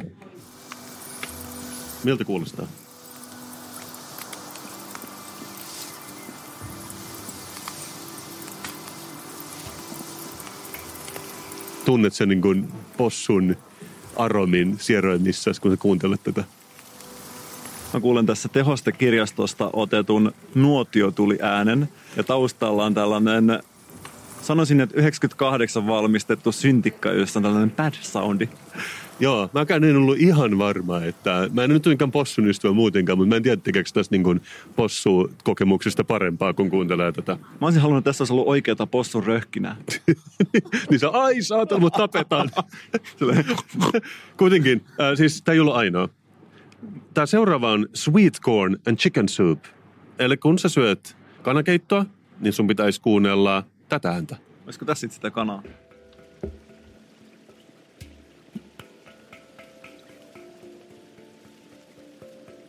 S3: Miltä kuulostaa? Tunnet sen niin kuin possun aromin sieroinnissa, kun sä kuuntelet tätä.
S2: Mä kuulen tässä tehostekirjastosta otetun nuotiotuli äänen ja taustalla on tällainen, sanoisin, että 98 valmistettu syntikka, jossa on tällainen bad soundi.
S3: Joo, mäkään en ollut ihan varma, että mä en nyt mikään possun ystävä muutenkaan, mutta mä en tiedä tekeekö tästä niin kuin possu-kokemuksesta parempaa, kun kuuntelee tätä.
S2: Mä olisin halunnut, että tässä olisi ollut oikeata possun röhkinää.
S3: niin se, ai saatana, mut tapetaan. Kuitenkin, äh, siis tämä ei ollut ainoa. Tämä seuraava on sweet corn and chicken soup. Eli kun sä syöt kanakeittoa, niin sun pitäisi kuunnella tätä ääntä.
S2: Olisiko tässä sitten sitä kanaa?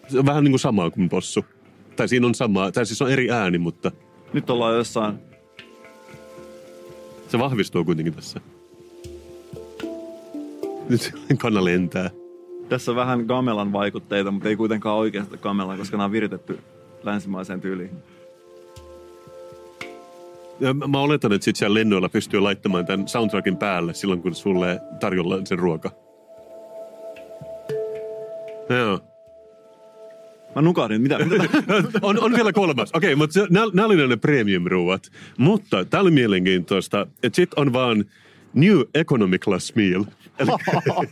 S3: Se on vähän niin kuin samaa kuin possu. Tai siinä on sama, tai siis on eri ääni, mutta
S2: Nyt ollaan jossain
S3: se vahvistuu kuitenkin tässä. Nyt kana lentää.
S2: Tässä on vähän gamelan vaikutteita, mutta ei kuitenkaan oikeasta gamelan, koska nämä on viritetty länsimaiseen tyyliin.
S3: Mä oletan, että sit siellä lennoilla pystyy laittamaan tämän soundtrackin päälle silloin, kun sulle tarjolla sen ruoka. Joo.
S2: Mä nukahdin. Mitä? mitä
S3: on, on vielä kolmas. Okei, okay, mutta nämä oli ne premium-ruuat. Mutta tämä oli mielenkiintoista, että sit on vaan New Economy Class Meal. Eli,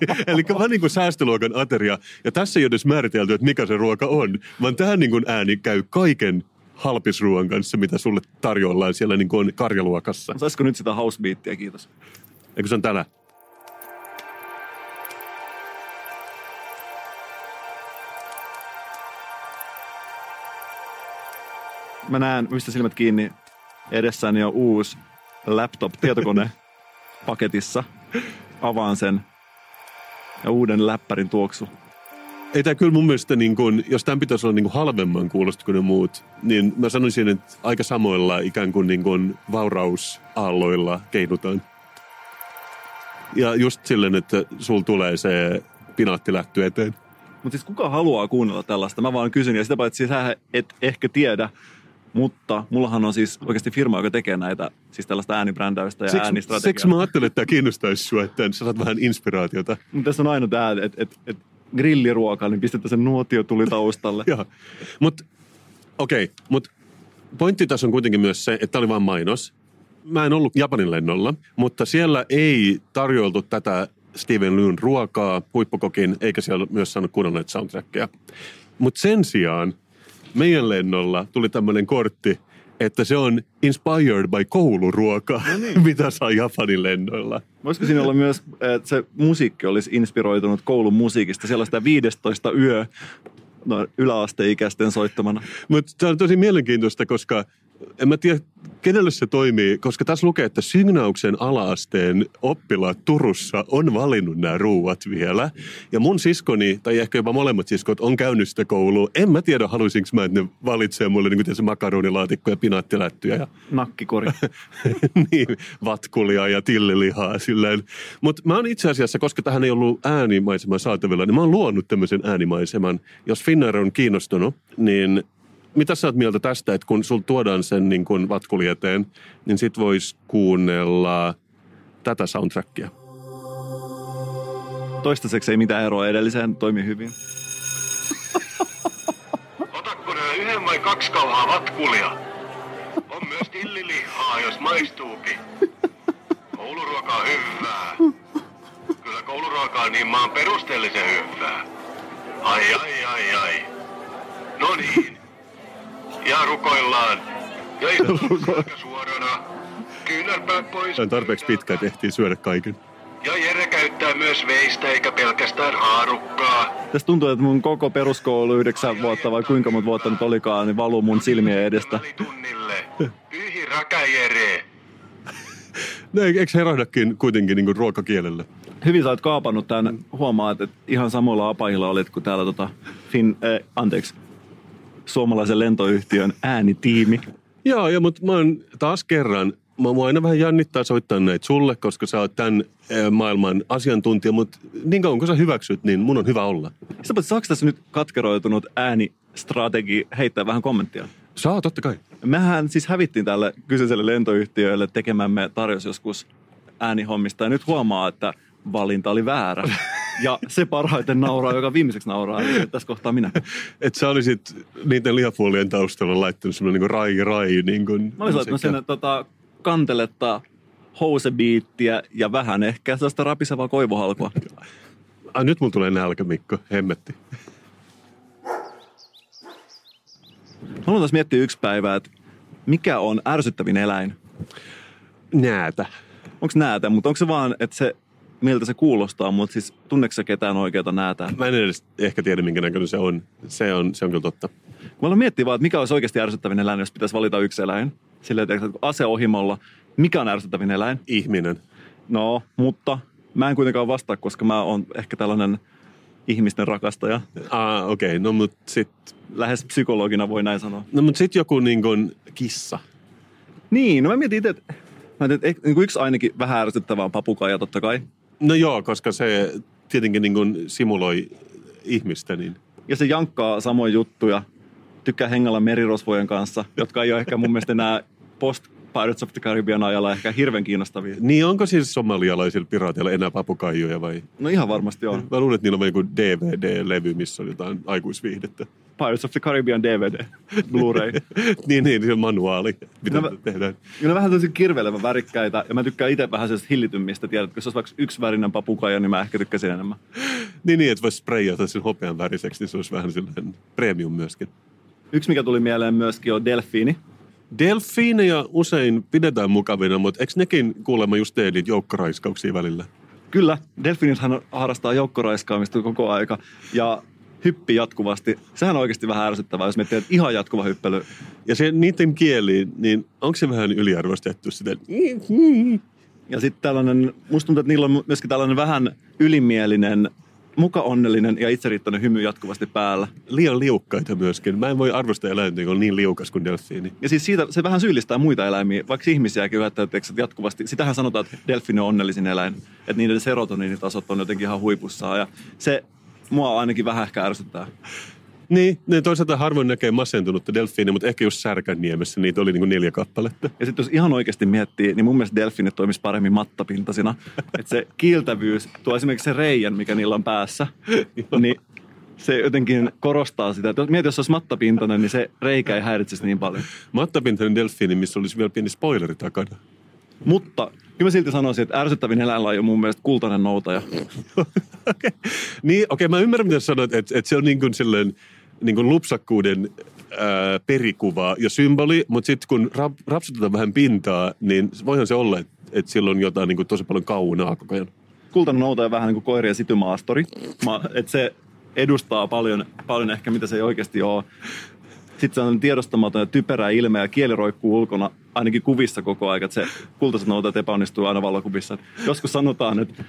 S3: eli vähän niin kuin säästöluokan ateria. Ja tässä ei ole edes määritelty, että mikä se ruoka on, vaan tämä niin kuin ääni käy kaiken halpisruoan kanssa, mitä sulle tarjoillaan siellä niin kuin karjaluokassa.
S2: Saisiko nyt sitä housebeattia, kiitos.
S3: Eikö se on täällä?
S2: Mä näen, mistä silmät kiinni, edessäni on uusi laptop-tietokone paketissa. Avaan sen ja uuden läppärin tuoksu.
S3: Ei tämä kyllä mun mielestä, niin kun, jos tämän pitäisi olla niin kuin halvemman kuulosta kuin ne muut, niin mä sanoisin, että aika samoilla ikään kuin, niin kuin vaurausaalloilla keinutaan. Ja just silleen, että sul tulee se pinaattilätty eteen.
S2: Mutta siis kuka haluaa kuunnella tällaista? Mä vaan kysyn, ja sitä paitsi sä et ehkä tiedä, mutta mullahan on siis oikeasti firma, joka tekee näitä, siis tällaista äänibrändäystä ja
S3: Siksi,
S2: äänistrategiaa.
S3: siksi mä ajattelin, että tämä kiinnostaisi sua, että sä saat vähän inspiraatiota.
S2: Mutta tässä on aina tämä, että et, et grilliruoka, niin pistetään sen nuotio tuli taustalle.
S3: Joo. Mutta okei, okay, mutta pointti tässä on kuitenkin myös se, että tämä oli vain mainos. Mä en ollut Japanin lennolla, mutta siellä ei tarjoiltu tätä Steven Lewn ruokaa, huippukokin, eikä siellä myös saanut näitä soundtrackia. Mutta sen sijaan meidän lennolla tuli tämmöinen kortti, että se on inspired by kouluruoka, no niin. mitä saa Japanin lennoilla.
S2: Voisiko siinä olla myös, että se musiikki olisi inspiroitunut koulun musiikista, sellaista 15 yö no, yläasteikäisten soittamana?
S3: Mutta tämä on tosi mielenkiintoista, koska en mä tiedä, kenelle se toimii, koska tässä lukee, että Signauksen alaasteen oppilaat Turussa on valinnut nämä ruuat vielä. Ja mun siskoni, tai ehkä jopa molemmat siskot, on käynyt sitä koulua. En mä tiedä, haluaisinko mä, että ne valitsee mulle niin kuin makaronilaatikko ja pinaattilättyjä. Ja,
S2: Nakkikori.
S3: niin, vatkulia ja tillilihaa silleen. Mutta mä oon itse asiassa, koska tähän ei ollut äänimaisema saatavilla, niin mä oon luonut tämmöisen äänimaiseman. Jos Finnair on kiinnostunut, niin mitä sä oot mieltä tästä, että kun sul tuodaan sen niin kun vatkuli eteen, niin sit vois kuunnella tätä soundtrackia.
S2: Toistaiseksi ei mitään eroa edelliseen, toimi hyvin.
S6: Otatko nää yhden vai kaksi kauhaa vatkulia? On myös tillilihaa, jos maistuukin. Kouluruoka on hyvää. Kyllä kouluruoka on niin maan perusteellisen hyvää. Ai ai ai ai. No niin. Ja rukoillaan. Ja suorana. Kyynärpäät pois.
S3: Se on tarpeeksi pitkä, että ehtii syödä kaiken.
S6: Ja Jere käyttää myös veistä eikä pelkästään haarukkaa.
S2: Tässä tuntuu, että mun koko peruskoulu yhdeksän vuotta vai kuinka monta vuotta nyt olikaan, niin valuu mun silmien edestä.
S6: Tunnille. Pyhi raka Jere.
S3: No, eikö herahdakin kuitenkin niin ruokakielelle?
S2: Hyvin sä oot kaapannut tämän. Huomaat, että ihan samoilla apajilla olit kuin täällä tota fin, äh, anteeksi, suomalaisen lentoyhtiön äänitiimi.
S3: Joo, ja, mutta mä oon taas kerran, mä mua aina vähän jännittää soittaa näitä sulle, koska sä oot tämän maailman asiantuntija, mutta niin kauan kun sä hyväksyt, niin mun on hyvä olla.
S2: Sä saako tässä nyt katkeroitunut äänistrategi heittää vähän kommenttia?
S3: Saa, totta kai.
S2: Mehän siis hävittiin tälle kyseiselle lentoyhtiölle tekemämme tarjous joskus äänihommista ja nyt huomaa, että valinta oli väärä. Ja se parhaiten nauraa, joka viimeiseksi nauraa, eli tässä kohtaa minä.
S3: Että sä olisit niiden lihapuolien taustalla laittanut semmoinen niin rai rai. Niin kuin,
S2: Mä olisin laittanut sinne tota, kanteletta, housebiittiä ja vähän ehkä sellaista rapisevaa koivuhalkoa.
S3: Ai, nyt mulla tulee nälkä, Mikko. Hemmetti.
S2: Mä haluan taas miettiä yksi päivä, että mikä on ärsyttävin eläin?
S3: Näätä.
S2: Onko näätä, mutta onko se vaan, että se, miltä se kuulostaa, mutta siis tunneeko ketään oikeata näätää?
S3: Mä en edes ehkä tiedä, minkä näköinen se on. Se on, se on kyllä totta.
S2: Mä aloin miettiä vaan, että mikä olisi oikeasti ärsyttävin eläin, jos pitäisi valita yksi eläin. Silleen, että aseohimolla, mikä on ärsyttävin eläin?
S3: Ihminen.
S2: No, mutta mä en kuitenkaan vastaa, koska mä oon ehkä tällainen ihmisten rakastaja.
S3: Ah, okei. Okay. No, mut sit,
S2: Lähes psykologina voi näin sanoa.
S3: no, mut sit joku niin kuin kissa.
S2: Niin, no mä mietin itse, että, mä mietin, että niin kuin yksi ainakin vähän ärsyttävää on papukaija totta kai.
S3: No joo, koska se tietenkin niin kuin simuloi ihmistä, niin
S2: Ja se jankkaa samoja juttuja. Tykkää hengalla merirosvojen kanssa, jotka ei ole ehkä mun mielestä enää post Pirates of the Caribbean ajalla ehkä hirveän kiinnostavia.
S3: Niin onko siis somalialaisilla piraateilla enää papukaijuja vai?
S2: No ihan varmasti on.
S3: Mä luulen, että niillä on joku DVD-levy, missä on jotain aikuisviihdettä.
S2: Pirates of the Caribbean DVD, Blu-ray.
S3: niin, niin, se on manuaali, mitä
S2: No
S3: tehdään.
S2: Ne on vähän tosi kirveilevän värikkäitä. Ja mä tykkään itse vähän sellaista hillitymmistä. Tiedätkö, jos olisi vaikka yksi värinen papukaija, niin mä ehkä tykkäsin enemmän.
S3: Niin, niin, että voisi sprayata sen hopean väriseksi, niin se olisi vähän sellainen premium myöskin.
S2: Yksi, mikä tuli mieleen myöskin, on delfiini.
S3: Delfiineja usein pidetään mukavina, mutta eikö nekin kuulemma just tee niitä joukkoraiskauksia välillä?
S2: Kyllä, delfiinithän harrastaa joukkoraiskaamista koko aika ja hyppi jatkuvasti. Sehän on oikeasti vähän ärsyttävää, jos miettii, että ihan jatkuva hyppely.
S3: Ja se niiden kieli, niin onko se vähän yliarvostettu sitä?
S2: Ja sitten tällainen, musta tuntuu, että niillä on myöskin tällainen vähän ylimielinen, muka onnellinen ja itseriittäinen hymy jatkuvasti päällä.
S3: Liian liukkaita myöskin. Mä en voi arvostaa eläintä, joka on niin liukas kuin delfiini.
S2: Ja siis siitä, se vähän syyllistää muita eläimiä, vaikka ihmisiäkin yhättäyteeksi että jatkuvasti. Sitähän sanotaan, että delfiini on onnellisin eläin, että niiden serotoniinitasot on jotenkin ihan huipussaan. Ja se mua ainakin vähän ehkä ärsyttää.
S3: Niin, ne toisaalta harvoin näkee masentunutta delfiiniä, mutta ehkä just Särkänniemessä niitä oli niin kuin neljä kappaletta.
S2: Ja sitten jos ihan oikeasti miettii, niin mun mielestä delfiinit toimisi paremmin mattapintaisina. että se kiiltävyys tuo esimerkiksi se reijän, mikä niillä on päässä, niin se jotenkin korostaa sitä. Mieti, jos se olisi mattapintainen, niin se reikä ei häiritsisi niin paljon.
S3: Mattapintainen delfiini, missä olisi vielä pieni spoileri takana.
S2: Mutta kyllä mä silti sanoisin, että ärsyttävin eläinlaji on mun mielestä kultainen noutaja.
S3: Okei, niin, okei, mä ymmärrän, mitä sanoit, että, että se on niin kuin sellainen niin kuin lupsakkuuden ää, perikuva ja symboli, mutta sitten kun rap, rapsutetaan vähän pintaa, niin voihan se olla, että, että sillä on jotain niin kuin tosi paljon kaunaa koko ajan.
S2: Kultainen noutaja on vähän niin kuin koirien sitymaastori. Ma, että se edustaa paljon, paljon ehkä, mitä se ei oikeasti ole. Sitten se on tiedostamaton ja typerä ilme ja kieli roikkuu ulkona ainakin kuvissa koko ajan, että se kultaiset noutajat epäonnistuu aina valokuvissa. Joskus sanotaan, että,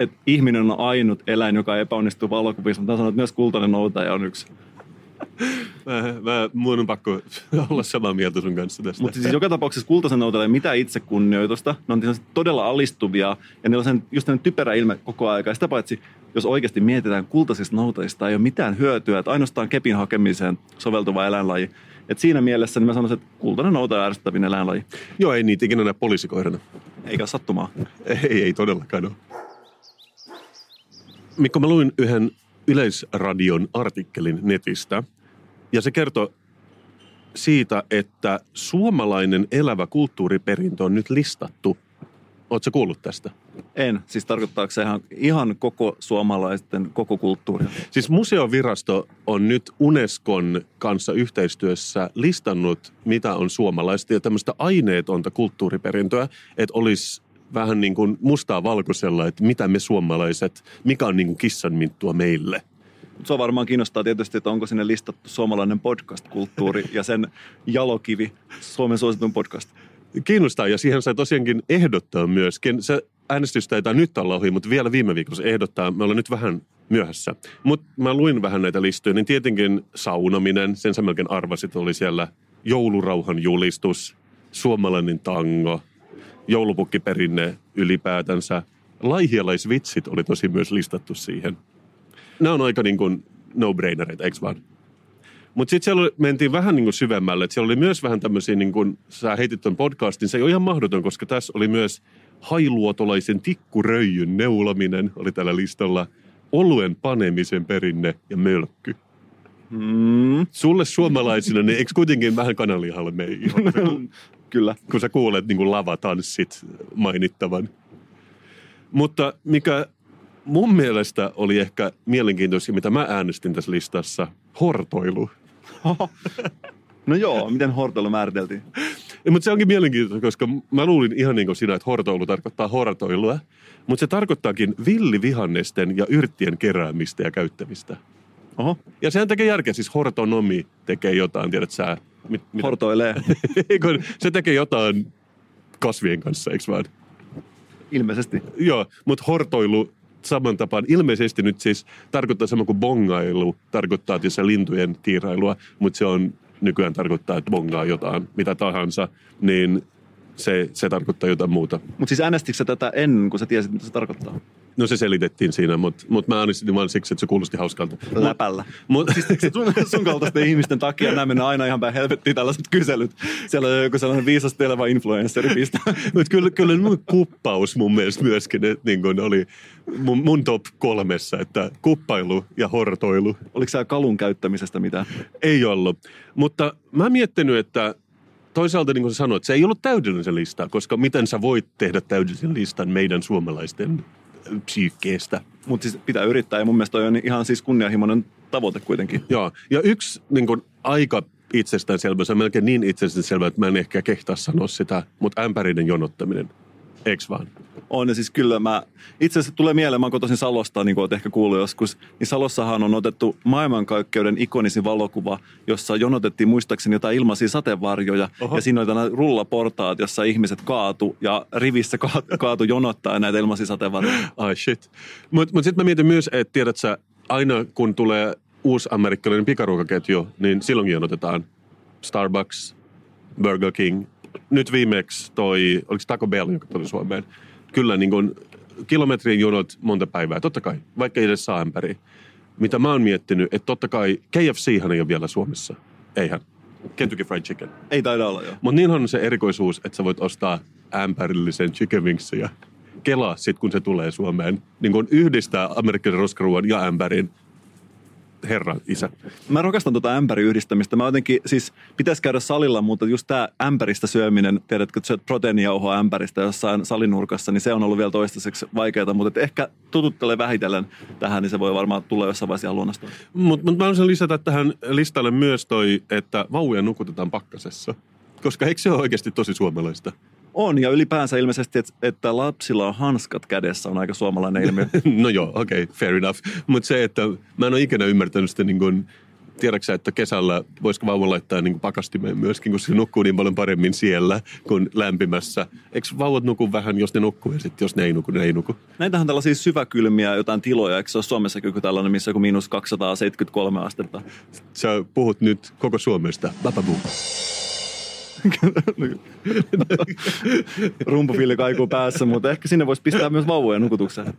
S2: että ihminen on ainut eläin, joka epäonnistuu valokuvissa, mutta sanon, että myös kultainen noutaja on yksi.
S3: Mä, mä, mun on pakko olla samaa mieltä sun kanssa tästä.
S2: Mutta siis joka tapauksessa kultaisen noutaja ei mitä itsekunnioitusta. Ne on todella alistuvia ja niillä on sen, just typerä ilme koko. Ja sitä paitsi, jos oikeasti mietitään kultaisista noutajista, ei ole mitään hyötyä, että ainoastaan kepin hakemiseen soveltuva eläinlaji. Et siinä mielessä niin mä sanoisin, että kultainen noutaja on ärsyttävin eläinlaji.
S3: Joo, ei niitä ikinä näe poliisikoirana.
S2: Eikä sattumaa.
S3: Ei, ei todellakaan ole. Mikko, mä luin yhden Yleisradion artikkelin netistä, ja se kertoo siitä, että suomalainen elävä kulttuuriperintö on nyt listattu. Oletko kuullut tästä?
S2: En. Siis tarkoittaako se ihan, ihan koko suomalaisten, koko kulttuuria?
S3: Siis museovirasto on nyt Unescon kanssa yhteistyössä listannut, mitä on suomalaista ja tämmöistä aineetonta kulttuuriperintöä, että olisi vähän niin kuin mustaa valkoisella, että mitä me suomalaiset, mikä on niin kuin kissanminttua meille.
S2: Se on varmaan kiinnostaa tietysti, että onko sinne listattu suomalainen podcast-kulttuuri ja sen jalokivi, Suomen suositun podcast.
S3: Kiinnostaa ja siihen sai tosiaankin ehdottaa myöskin. Se äänestystä ei tai nyt olla ohi, mutta vielä viime viikolla se ehdottaa. Me ollaan nyt vähän myöhässä. Mutta mä luin vähän näitä listoja, niin tietenkin saunominen, sen sä melkein arvasit, oli siellä joulurauhan julistus, suomalainen tango, joulupukkiperinne ylipäätänsä. Laihialaisvitsit oli tosi myös listattu siihen. Nämä on aika niin kuin no-brainereita, eikö vaan? Mutta sitten siellä mentiin vähän niin kuin syvemmälle. Et siellä oli myös vähän tämmöisiä, niin kuin sä heitit ton podcastin, se ei ole ihan mahdoton, koska tässä oli myös hailuotolaisen tikkuröijyn neulaminen oli tällä listalla. Oluen panemisen perinne ja mölkky.
S2: Mm.
S3: Sulle suomalaisina, niin eikö kuitenkin vähän kananlihalle meihin?
S2: Kyllä.
S3: kun sä kuulet niin kuin lavatanssit mainittavan. Mutta mikä mun mielestä oli ehkä mielenkiintoista, mitä mä äänestin tässä listassa, hortoilu.
S2: No joo, miten hortoilu määriteltiin?
S3: Ja, mutta se onkin mielenkiintoista, koska mä luulin ihan niin kuin sinä, että hortoilu tarkoittaa hortoilua. Mutta se tarkoittaakin villivihannesten ja yrttien keräämistä ja käyttämistä.
S2: Oho,
S3: Ja sehän tekee järkeä, siis hortonomi tekee jotain, tiedät sä. Mit, mitä?
S2: hortoilee.
S3: Se tekee jotain kasvien kanssa, eikö vaan?
S2: Ilmeisesti.
S3: Joo, mutta hortoilu saman tapaan ilmeisesti nyt siis tarkoittaa sama kuin bongailu, tarkoittaa tietysti lintujen tiirailua, mutta se on nykyään tarkoittaa, että bongaa jotain, mitä tahansa, niin se, se tarkoittaa jotain muuta.
S2: Mutta siis äänestikö sä tätä ennen, kun sä tiesit, mitä se tarkoittaa?
S3: No se selitettiin siinä, mutta mut mä äänestin vaan siksi, että se kuulosti hauskalta.
S2: Läpällä.
S3: Mut,
S2: sun, sun kaltaisten ihmisten takia nämä mennään aina ihan päin helvettiin tällaiset kyselyt. Siellä on joku sellainen viisasteleva influenssari pistää.
S3: Mutta kyllä, kyllä mun kuppaus mun mielestä myöskin että niin kun oli mun, mun top kolmessa, että kuppailu ja hortoilu
S2: Oliko sä kalun käyttämisestä mitään?
S3: ei ollut. Mutta mä oon miettinyt, että toisaalta niin kuin sä sanoit, se ei ollut täydellinen lista, koska miten sä voit tehdä täydellisen listan meidän suomalaisten psyykkeestä.
S2: Mutta siis pitää yrittää ja mun mielestä on ihan siis kunnianhimoinen tavoite kuitenkin.
S3: Joo, ja yksi niin kuin, aika itsestäänselvä, se on melkein niin itsestäänselvä, että mä en ehkä kehtaa sanoa sitä, mutta ämpärinen jonottaminen. Eiks vaan?
S2: On ja siis kyllä mä, itse asiassa tulee mieleen, mä oon kotoisin Salosta, niin kuin oot ehkä kuullut joskus, niin Salossahan on otettu maailmankaikkeuden ikonisin valokuva, jossa jonotettiin muistaakseni jotain ilmaisia sateenvarjoja.
S3: Oho.
S2: Ja siinä oli tällainen rullaportaat, jossa ihmiset kaatu ja rivissä ka- kaatu jonottaa näitä ilmaisia sateenvarjoja.
S3: Ai shit. Mutta mut sitten mä mietin myös, että tiedät sä, aina kun tulee uusi amerikkalainen pikaruokaketju, niin silloin jonotetaan Starbucks, Burger King. Nyt viimeksi toi, oliko se Taco Bell, joka tuli Suomeen. Kyllä niin kun kilometrin jonot monta päivää, totta kai, vaikka ei edes saa ämpäriä. Mitä mä oon miettinyt, että totta kai KFChan ei ole vielä Suomessa. Eihän. Kentucky Fried Chicken.
S2: Ei taida olla jo.
S3: Mutta niin on se erikoisuus, että sä voit ostaa ämpärillisen chicken wingsia. Kelaa sit, kun se tulee Suomeen. Niin kun yhdistää amerikkalaisen roskaruuan ja ämpärin. Herra, isä.
S2: Mä rakastan tuota ämpäriyhdistämistä. Mä jotenkin, siis pitäisi käydä salilla, mutta just tämä ämpäristä syöminen, tiedätkö, että syöt proteiinijauhoa ämpäristä jossain salinurkassa, niin se on ollut vielä toistaiseksi vaikeaa, mutta ehkä tututtelee vähitellen tähän, niin se voi varmaan tulla jossain vaiheessa ihan luonnostaan.
S3: Mutta mut mä haluaisin lisätä tähän listalle myös toi, että vauvoja nukutetaan pakkasessa. Koska eikö se ole oikeasti tosi suomalaista?
S2: On, ja ylipäänsä ilmeisesti, että, että lapsilla on hanskat kädessä, on aika suomalainen ilmiö.
S3: No joo, okei, okay, fair enough. Mutta se, että mä en ole ikinä ymmärtänyt sitä niin kuin, tiedätkö että kesällä voisiko vauva laittaa niin pakastimeen myöskin, kun se nukkuu niin paljon paremmin siellä kuin lämpimässä. Eikö vauvat nuku vähän, jos ne nukkuu ja sitten jos ne ei nuku, ne ei nuku?
S2: Näitähän on tällaisia syväkylmiä jotain tiloja, eikö se ole Suomessa joku tällainen, missä joku miinus 273 astetta?
S3: Sä puhut nyt koko Suomesta. Bababu.
S2: Rumpufilli kaikuu päässä, mutta ehkä sinne voisi pistää myös vauvojen nukutukseen.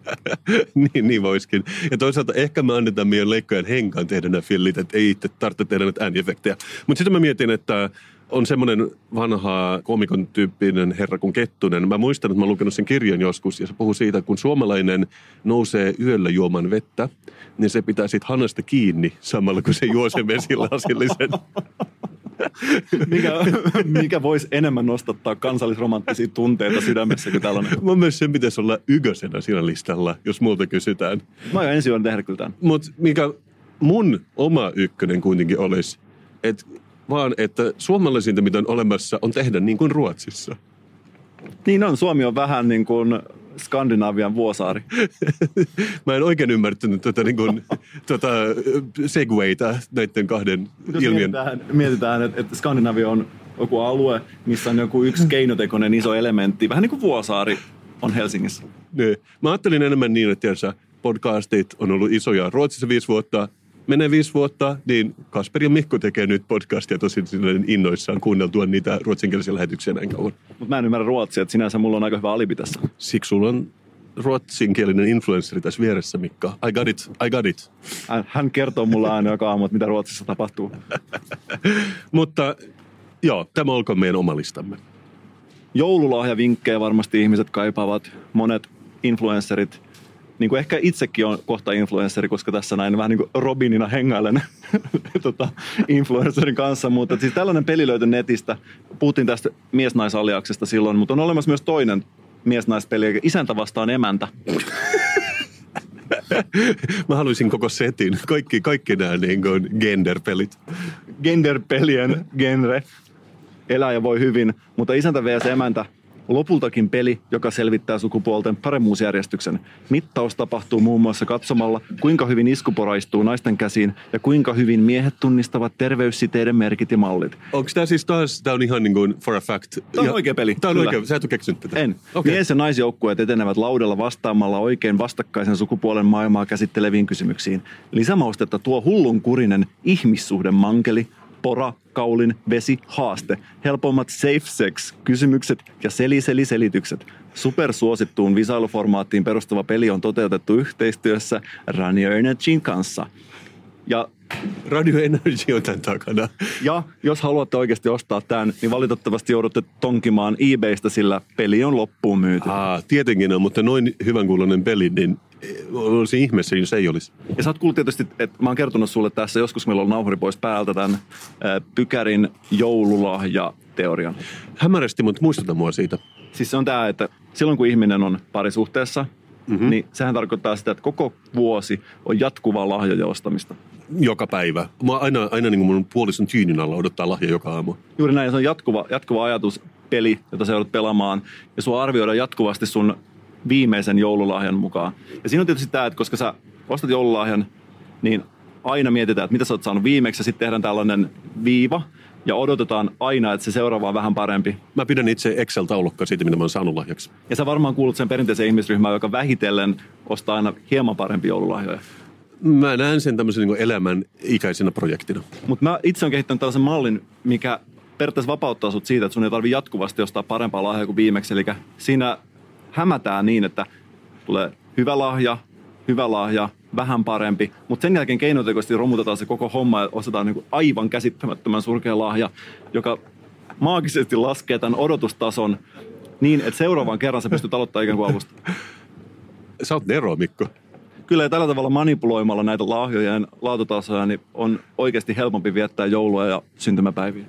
S3: niin, niin voisikin. Ja toisaalta ehkä me annetaan meidän leikkojen henkaan tehdä nämä fillit, että ei itse tarvitse tehdä näitä ääniefektejä. Mutta sitten mä mietin, että on semmoinen vanha komikon tyyppinen herra kuin Kettunen. Mä muistan, että mä oon lukenut sen kirjan joskus ja se puhuu siitä, kun suomalainen nousee yöllä juomaan vettä, niin se pitää siitä hanasta kiinni samalla kun se juo sen vesilasillisen.
S2: Mikä, mikä voisi enemmän nostattaa kansallisromanttisia tunteita sydämessä kuin tällainen?
S3: Mun mielestä sen pitäisi olla ykkösenä siinä listalla, jos multa kysytään.
S2: Mä oon ensi tehdä kyllä tämän.
S3: Mutta mikä mun oma ykkönen kuitenkin olisi, että vaan että suomalaisinta, mitä on olemassa, on tehdä niin kuin Ruotsissa.
S2: Niin on, Suomi on vähän niin kuin Skandinavian vuosaari.
S3: Mä en oikein ymmärtänyt tätä niin kuin, tota, segwayta näiden kahden
S2: Jos
S3: ilmiön.
S2: mietitään, mietitään että, että Skandinavia on joku alue, missä on joku yksi keinotekoinen iso elementti, vähän niin kuin vuosaari on Helsingissä.
S3: Niin. Mä ajattelin enemmän niin, että tiedätkö, podcastit on ollut isoja Ruotsissa viisi vuotta. Menee viisi vuotta, niin Kasper ja Mikko tekee nyt podcastia tosi innoissaan kuunneltua niitä ruotsinkielisiä lähetyksiä näin kauan.
S2: Mutta mä en ymmärrä ruotsia, että sinänsä mulla on aika hyvä alibi tässä.
S3: Siksi sulla on ruotsinkielinen influenssari tässä vieressä, Mikka. I got it, I got it.
S2: Hän- kertoo mulle aina joka aamu, mitä Ruotsissa tapahtuu.
S3: Mutta joo, tämä olkoon meidän oma listamme.
S2: Joululahjavinkkejä varmasti ihmiset kaipaavat. Monet influencerit, niin kuin ehkä itsekin on kohta influenceri, koska tässä näin vähän niin kuin Robinina hengailen tota, influencerin kanssa. Mutta siis tällainen peli löytyi netistä. Puhuttiin tästä mies-naisaliaksesta silloin, mutta on olemassa myös toinen mies-naispeli, eli isäntä vastaan emäntä.
S3: Mä haluaisin koko setin, kaikki, kaikki nämä niin kuin gender-pelit.
S2: genderpelien genre. Elää ja voi hyvin, mutta isäntä vs. emäntä lopultakin peli, joka selvittää sukupuolten paremmuusjärjestyksen. Mittaus tapahtuu muun muassa katsomalla, kuinka hyvin iskupora istuu naisten käsiin ja kuinka hyvin miehet tunnistavat terveyssiteiden merkit ja mallit.
S3: Onko tämä siis taas, tämä on ihan niin kuin for a fact?
S2: Tää on
S3: Ja-
S2: oikea peli,
S3: Tämä on
S2: kyllä.
S3: oikea, sä et ole keksinyt tätä.
S2: En.
S3: Okei.
S2: Mies- ja naisjoukkueet etenevät laudella vastaamalla oikein vastakkaisen sukupuolen maailmaa käsitteleviin kysymyksiin. Lisämaustetta tuo hullunkurinen ihmissuhden mankeli, pora, kaulin, vesi, haaste, helpommat safe sex, kysymykset ja seli-seli-selitykset. Supersuosittuun visailuformaattiin perustuva peli on toteutettu yhteistyössä Radio Energyn kanssa. Ja
S3: Radio Energy on tämän takana.
S2: ja jos haluatte oikeasti ostaa tämän, niin valitettavasti joudutte tonkimaan eBaystä, sillä peli on loppuun myyty.
S3: Aa, tietenkin on, mutta noin hyvän kuuloinen peli, niin olisi ihmeessä, jos ei olisi.
S2: Ja sä oot kuullut tietysti, että mä oon kertonut sulle tässä joskus, meillä on nauhuri pois päältä tämän ää, Pykärin joululahja-teorian.
S3: Hämärästi, mutta muistuta mua siitä.
S2: Siis se on tämä, että silloin kun ihminen on parisuhteessa, mm-hmm. niin sehän tarkoittaa sitä, että koko vuosi on jatkuvaa lahjojen ostamista.
S3: Joka päivä. Mä aina, aina niin kuin mun puolison tyynin alla odottaa lahja joka aamu.
S2: Juuri näin, se on jatkuva, jatkuva ajatuspeli, jota sä joudut pelaamaan, ja sua arvioidaan jatkuvasti sun viimeisen joululahjan mukaan. Ja siinä on tietysti tämä, että koska sä ostat joululahjan, niin aina mietitään, että mitä sä oot saanut viimeksi, ja sitten tehdään tällainen viiva, ja odotetaan aina, että se seuraava on vähän parempi.
S3: Mä pidän itse Excel-taulukkaa siitä, mitä mä oon saanut lahjaksi.
S2: Ja sä varmaan kuulut sen perinteisen ihmisryhmään, joka vähitellen ostaa aina hieman parempia joululahjoja.
S3: Mä näen sen tämmöisen niin elämän ikäisenä projektina.
S2: Mutta mä itse olen kehittänyt tällaisen mallin, mikä periaatteessa vapauttaa sut siitä, että sun ei tarvi jatkuvasti ostaa parempaa lahjaa kuin viimeksi. Eli siinä hämätään niin, että tulee hyvä lahja, hyvä lahja, vähän parempi, mutta sen jälkeen keinotekoisesti romutetaan se koko homma ja ostetaan niin aivan käsittämättömän surkea lahja, joka maagisesti laskee tämän odotustason niin, että seuraavan kerran sä pystyt aloittamaan ikään kuin alusta.
S3: Sä oot Nero, Mikko.
S2: Kyllä ja tällä tavalla manipuloimalla näitä lahjojen laatutasoja niin on oikeasti helpompi viettää joulua ja syntymäpäiviä.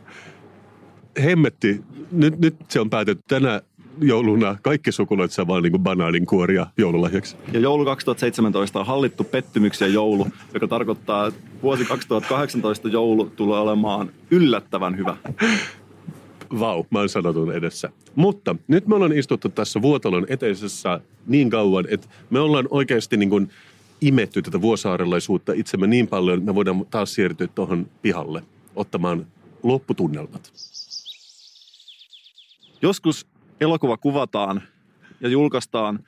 S3: Hemmetti, nyt, nyt se on päätetty tänä jouluna. Kaikki sukulaiset saa vaan niin banaaninkuoria joululahjaksi.
S2: Ja joulu 2017 on hallittu pettymyksiä joulu, joka tarkoittaa, että vuosi 2018 joulu tulee olemaan yllättävän hyvä.
S3: Vau, mä oon sanotun edessä. Mutta nyt me ollaan istuttu tässä Vuotalon eteisessä niin kauan, että me ollaan oikeasti niin kuin imetty tätä vuosaarelaisuutta itsemme niin paljon, että me voidaan taas siirtyä tuohon pihalle ottamaan lopputunnelmat.
S2: Joskus elokuva kuvataan ja julkaistaan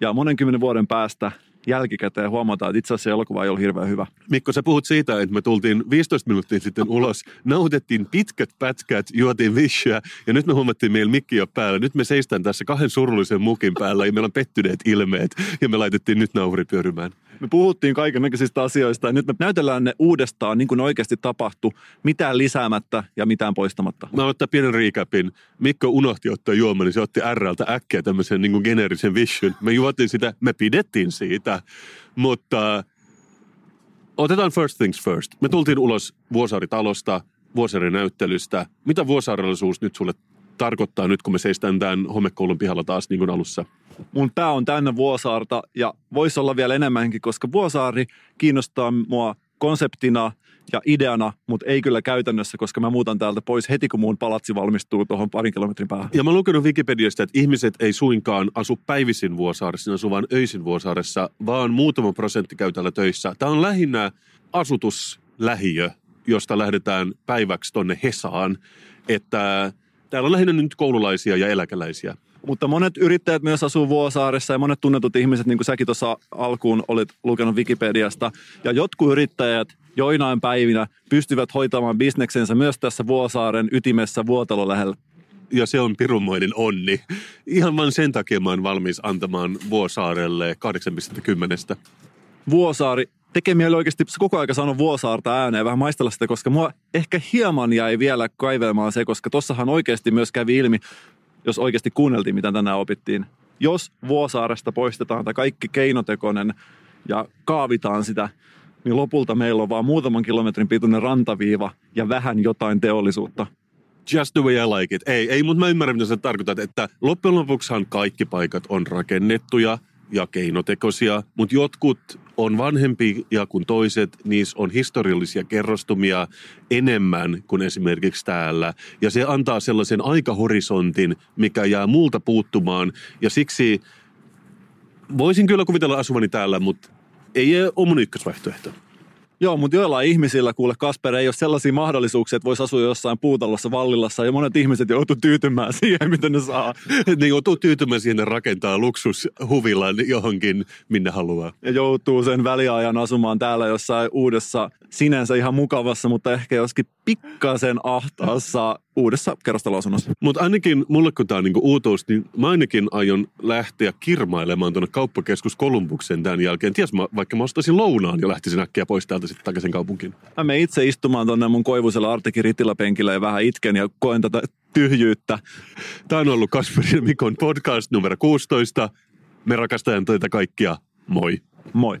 S2: ja monen kymmenen vuoden päästä jälkikäteen huomataan, että itse asiassa elokuva ei ollut hirveän hyvä.
S3: Mikko, sä puhut siitä, että me tultiin 15 minuuttia sitten ulos, nautettiin pitkät pätkät, juotiin vissyä ja nyt me huomattiin meillä mikki jo päällä. Nyt me seistään tässä kahden surullisen mukin päällä ja meillä on pettyneet ilmeet ja me laitettiin nyt nauhuri pyörimään.
S2: Me puhuttiin kaikenlaisista asioista ja nyt me näytellään ne uudestaan niin kuin oikeasti tapahtui, mitään lisäämättä ja mitään poistamatta.
S3: Mä ottaa pienen recapin. Mikko unohti ottaa juoman, niin se otti RLtä äkkiä tämmöisen niin kuin geneerisen vision. Me juotiin sitä, me pidettiin siitä, mutta otetaan first things first. Me tultiin ulos Vuosaari-talosta, Vuosaari-näyttelystä. Mitä vuosaarellisuus nyt sulle tarkoittaa nyt, kun me seistään tämän homekoulun pihalla taas niin kuin alussa?
S2: Mun pää on täynnä Vuosaarta ja voisi olla vielä enemmänkin, koska Vuosaari kiinnostaa mua konseptina ja ideana, mutta ei kyllä käytännössä, koska mä muutan täältä pois heti, kun mun palatsi valmistuu tuohon parin kilometrin päähän.
S3: Ja mä oon lukenut Wikipediasta, että ihmiset ei suinkaan asu päivisin Vuosaaressa, ne asuu vaan öisin Vuosaaressa, vaan muutama prosentti käy täällä töissä. Tämä on lähinnä asutuslähiö, josta lähdetään päiväksi tonne Hesaan, että täällä on lähinnä nyt koululaisia ja eläkeläisiä.
S2: Mutta monet yrittäjät myös asuu Vuosaaressa ja monet tunnetut ihmiset, niin kuin säkin tuossa alkuun olit lukenut Wikipediasta. Ja jotkut yrittäjät joinain päivinä pystyvät hoitamaan bisneksensä myös tässä Vuosaaren ytimessä Vuotalo lähellä.
S3: Ja se on pirunmoinen onni. Ihan vain sen takia mä oon valmis antamaan Vuosaarelle 8,10.
S2: Vuosaari tekee mieli oikeasti koko ajan sanoa Vuosaarta ääneen vähän maistella sitä, koska mua ehkä hieman jäi vielä kaivelemaan se, koska tossahan oikeasti myös kävi ilmi, jos oikeasti kuunneltiin, mitä tänään opittiin. Jos Vuosaaresta poistetaan tämä kaikki keinotekoinen ja kaavitaan sitä, niin lopulta meillä on vaan muutaman kilometrin pituinen rantaviiva ja vähän jotain teollisuutta.
S3: Just the way I like it. Ei, ei mutta mä ymmärrän, mitä sä tarkoitat, että loppujen lopuksihan kaikki paikat on rakennettuja ja keinotekoisia, mutta jotkut on vanhempia kuin toiset, niissä on historiallisia kerrostumia enemmän kuin esimerkiksi täällä. Ja se antaa sellaisen aikahorisontin, mikä jää multa puuttumaan. Ja siksi voisin kyllä kuvitella asuvani täällä, mutta ei ole mun ykkösvaihtoehto.
S2: Joo, mutta joillain ihmisillä, kuule Kasper, ei ole sellaisia mahdollisuuksia, että voisi asua jossain puutalossa Vallilassa, ja monet ihmiset joutuu tyytymään siihen, mitä ne saa.
S3: ne joutuu tyytymään siihen rakentaa luksushuvilan johonkin, minne haluaa.
S2: Ja joutuu sen väliajan asumaan täällä jossain uudessa, sinänsä ihan mukavassa, mutta ehkä joskin pikkasen ahtaassa uudessa kerrostaloasunnossa.
S3: Mutta ainakin mulle, kun tämä on niinku uutuus, niin mä ainakin aion lähteä kirmailemaan tuonne kauppakeskus Kolumbuksen tämän jälkeen. Ties mä, vaikka mä ostaisin lounaan ja lähtisin äkkiä pois täältä sitten takaisin kaupunkiin.
S2: Mä menen itse istumaan tuonne mun koivuisella Artekin Rittilä-penkillä ja vähän itken ja koen tätä tyhjyyttä.
S3: Tämä on ollut Kasperin ja Mikon podcast numero 16. Me rakastajan teitä kaikkia. Moi.
S2: Moi.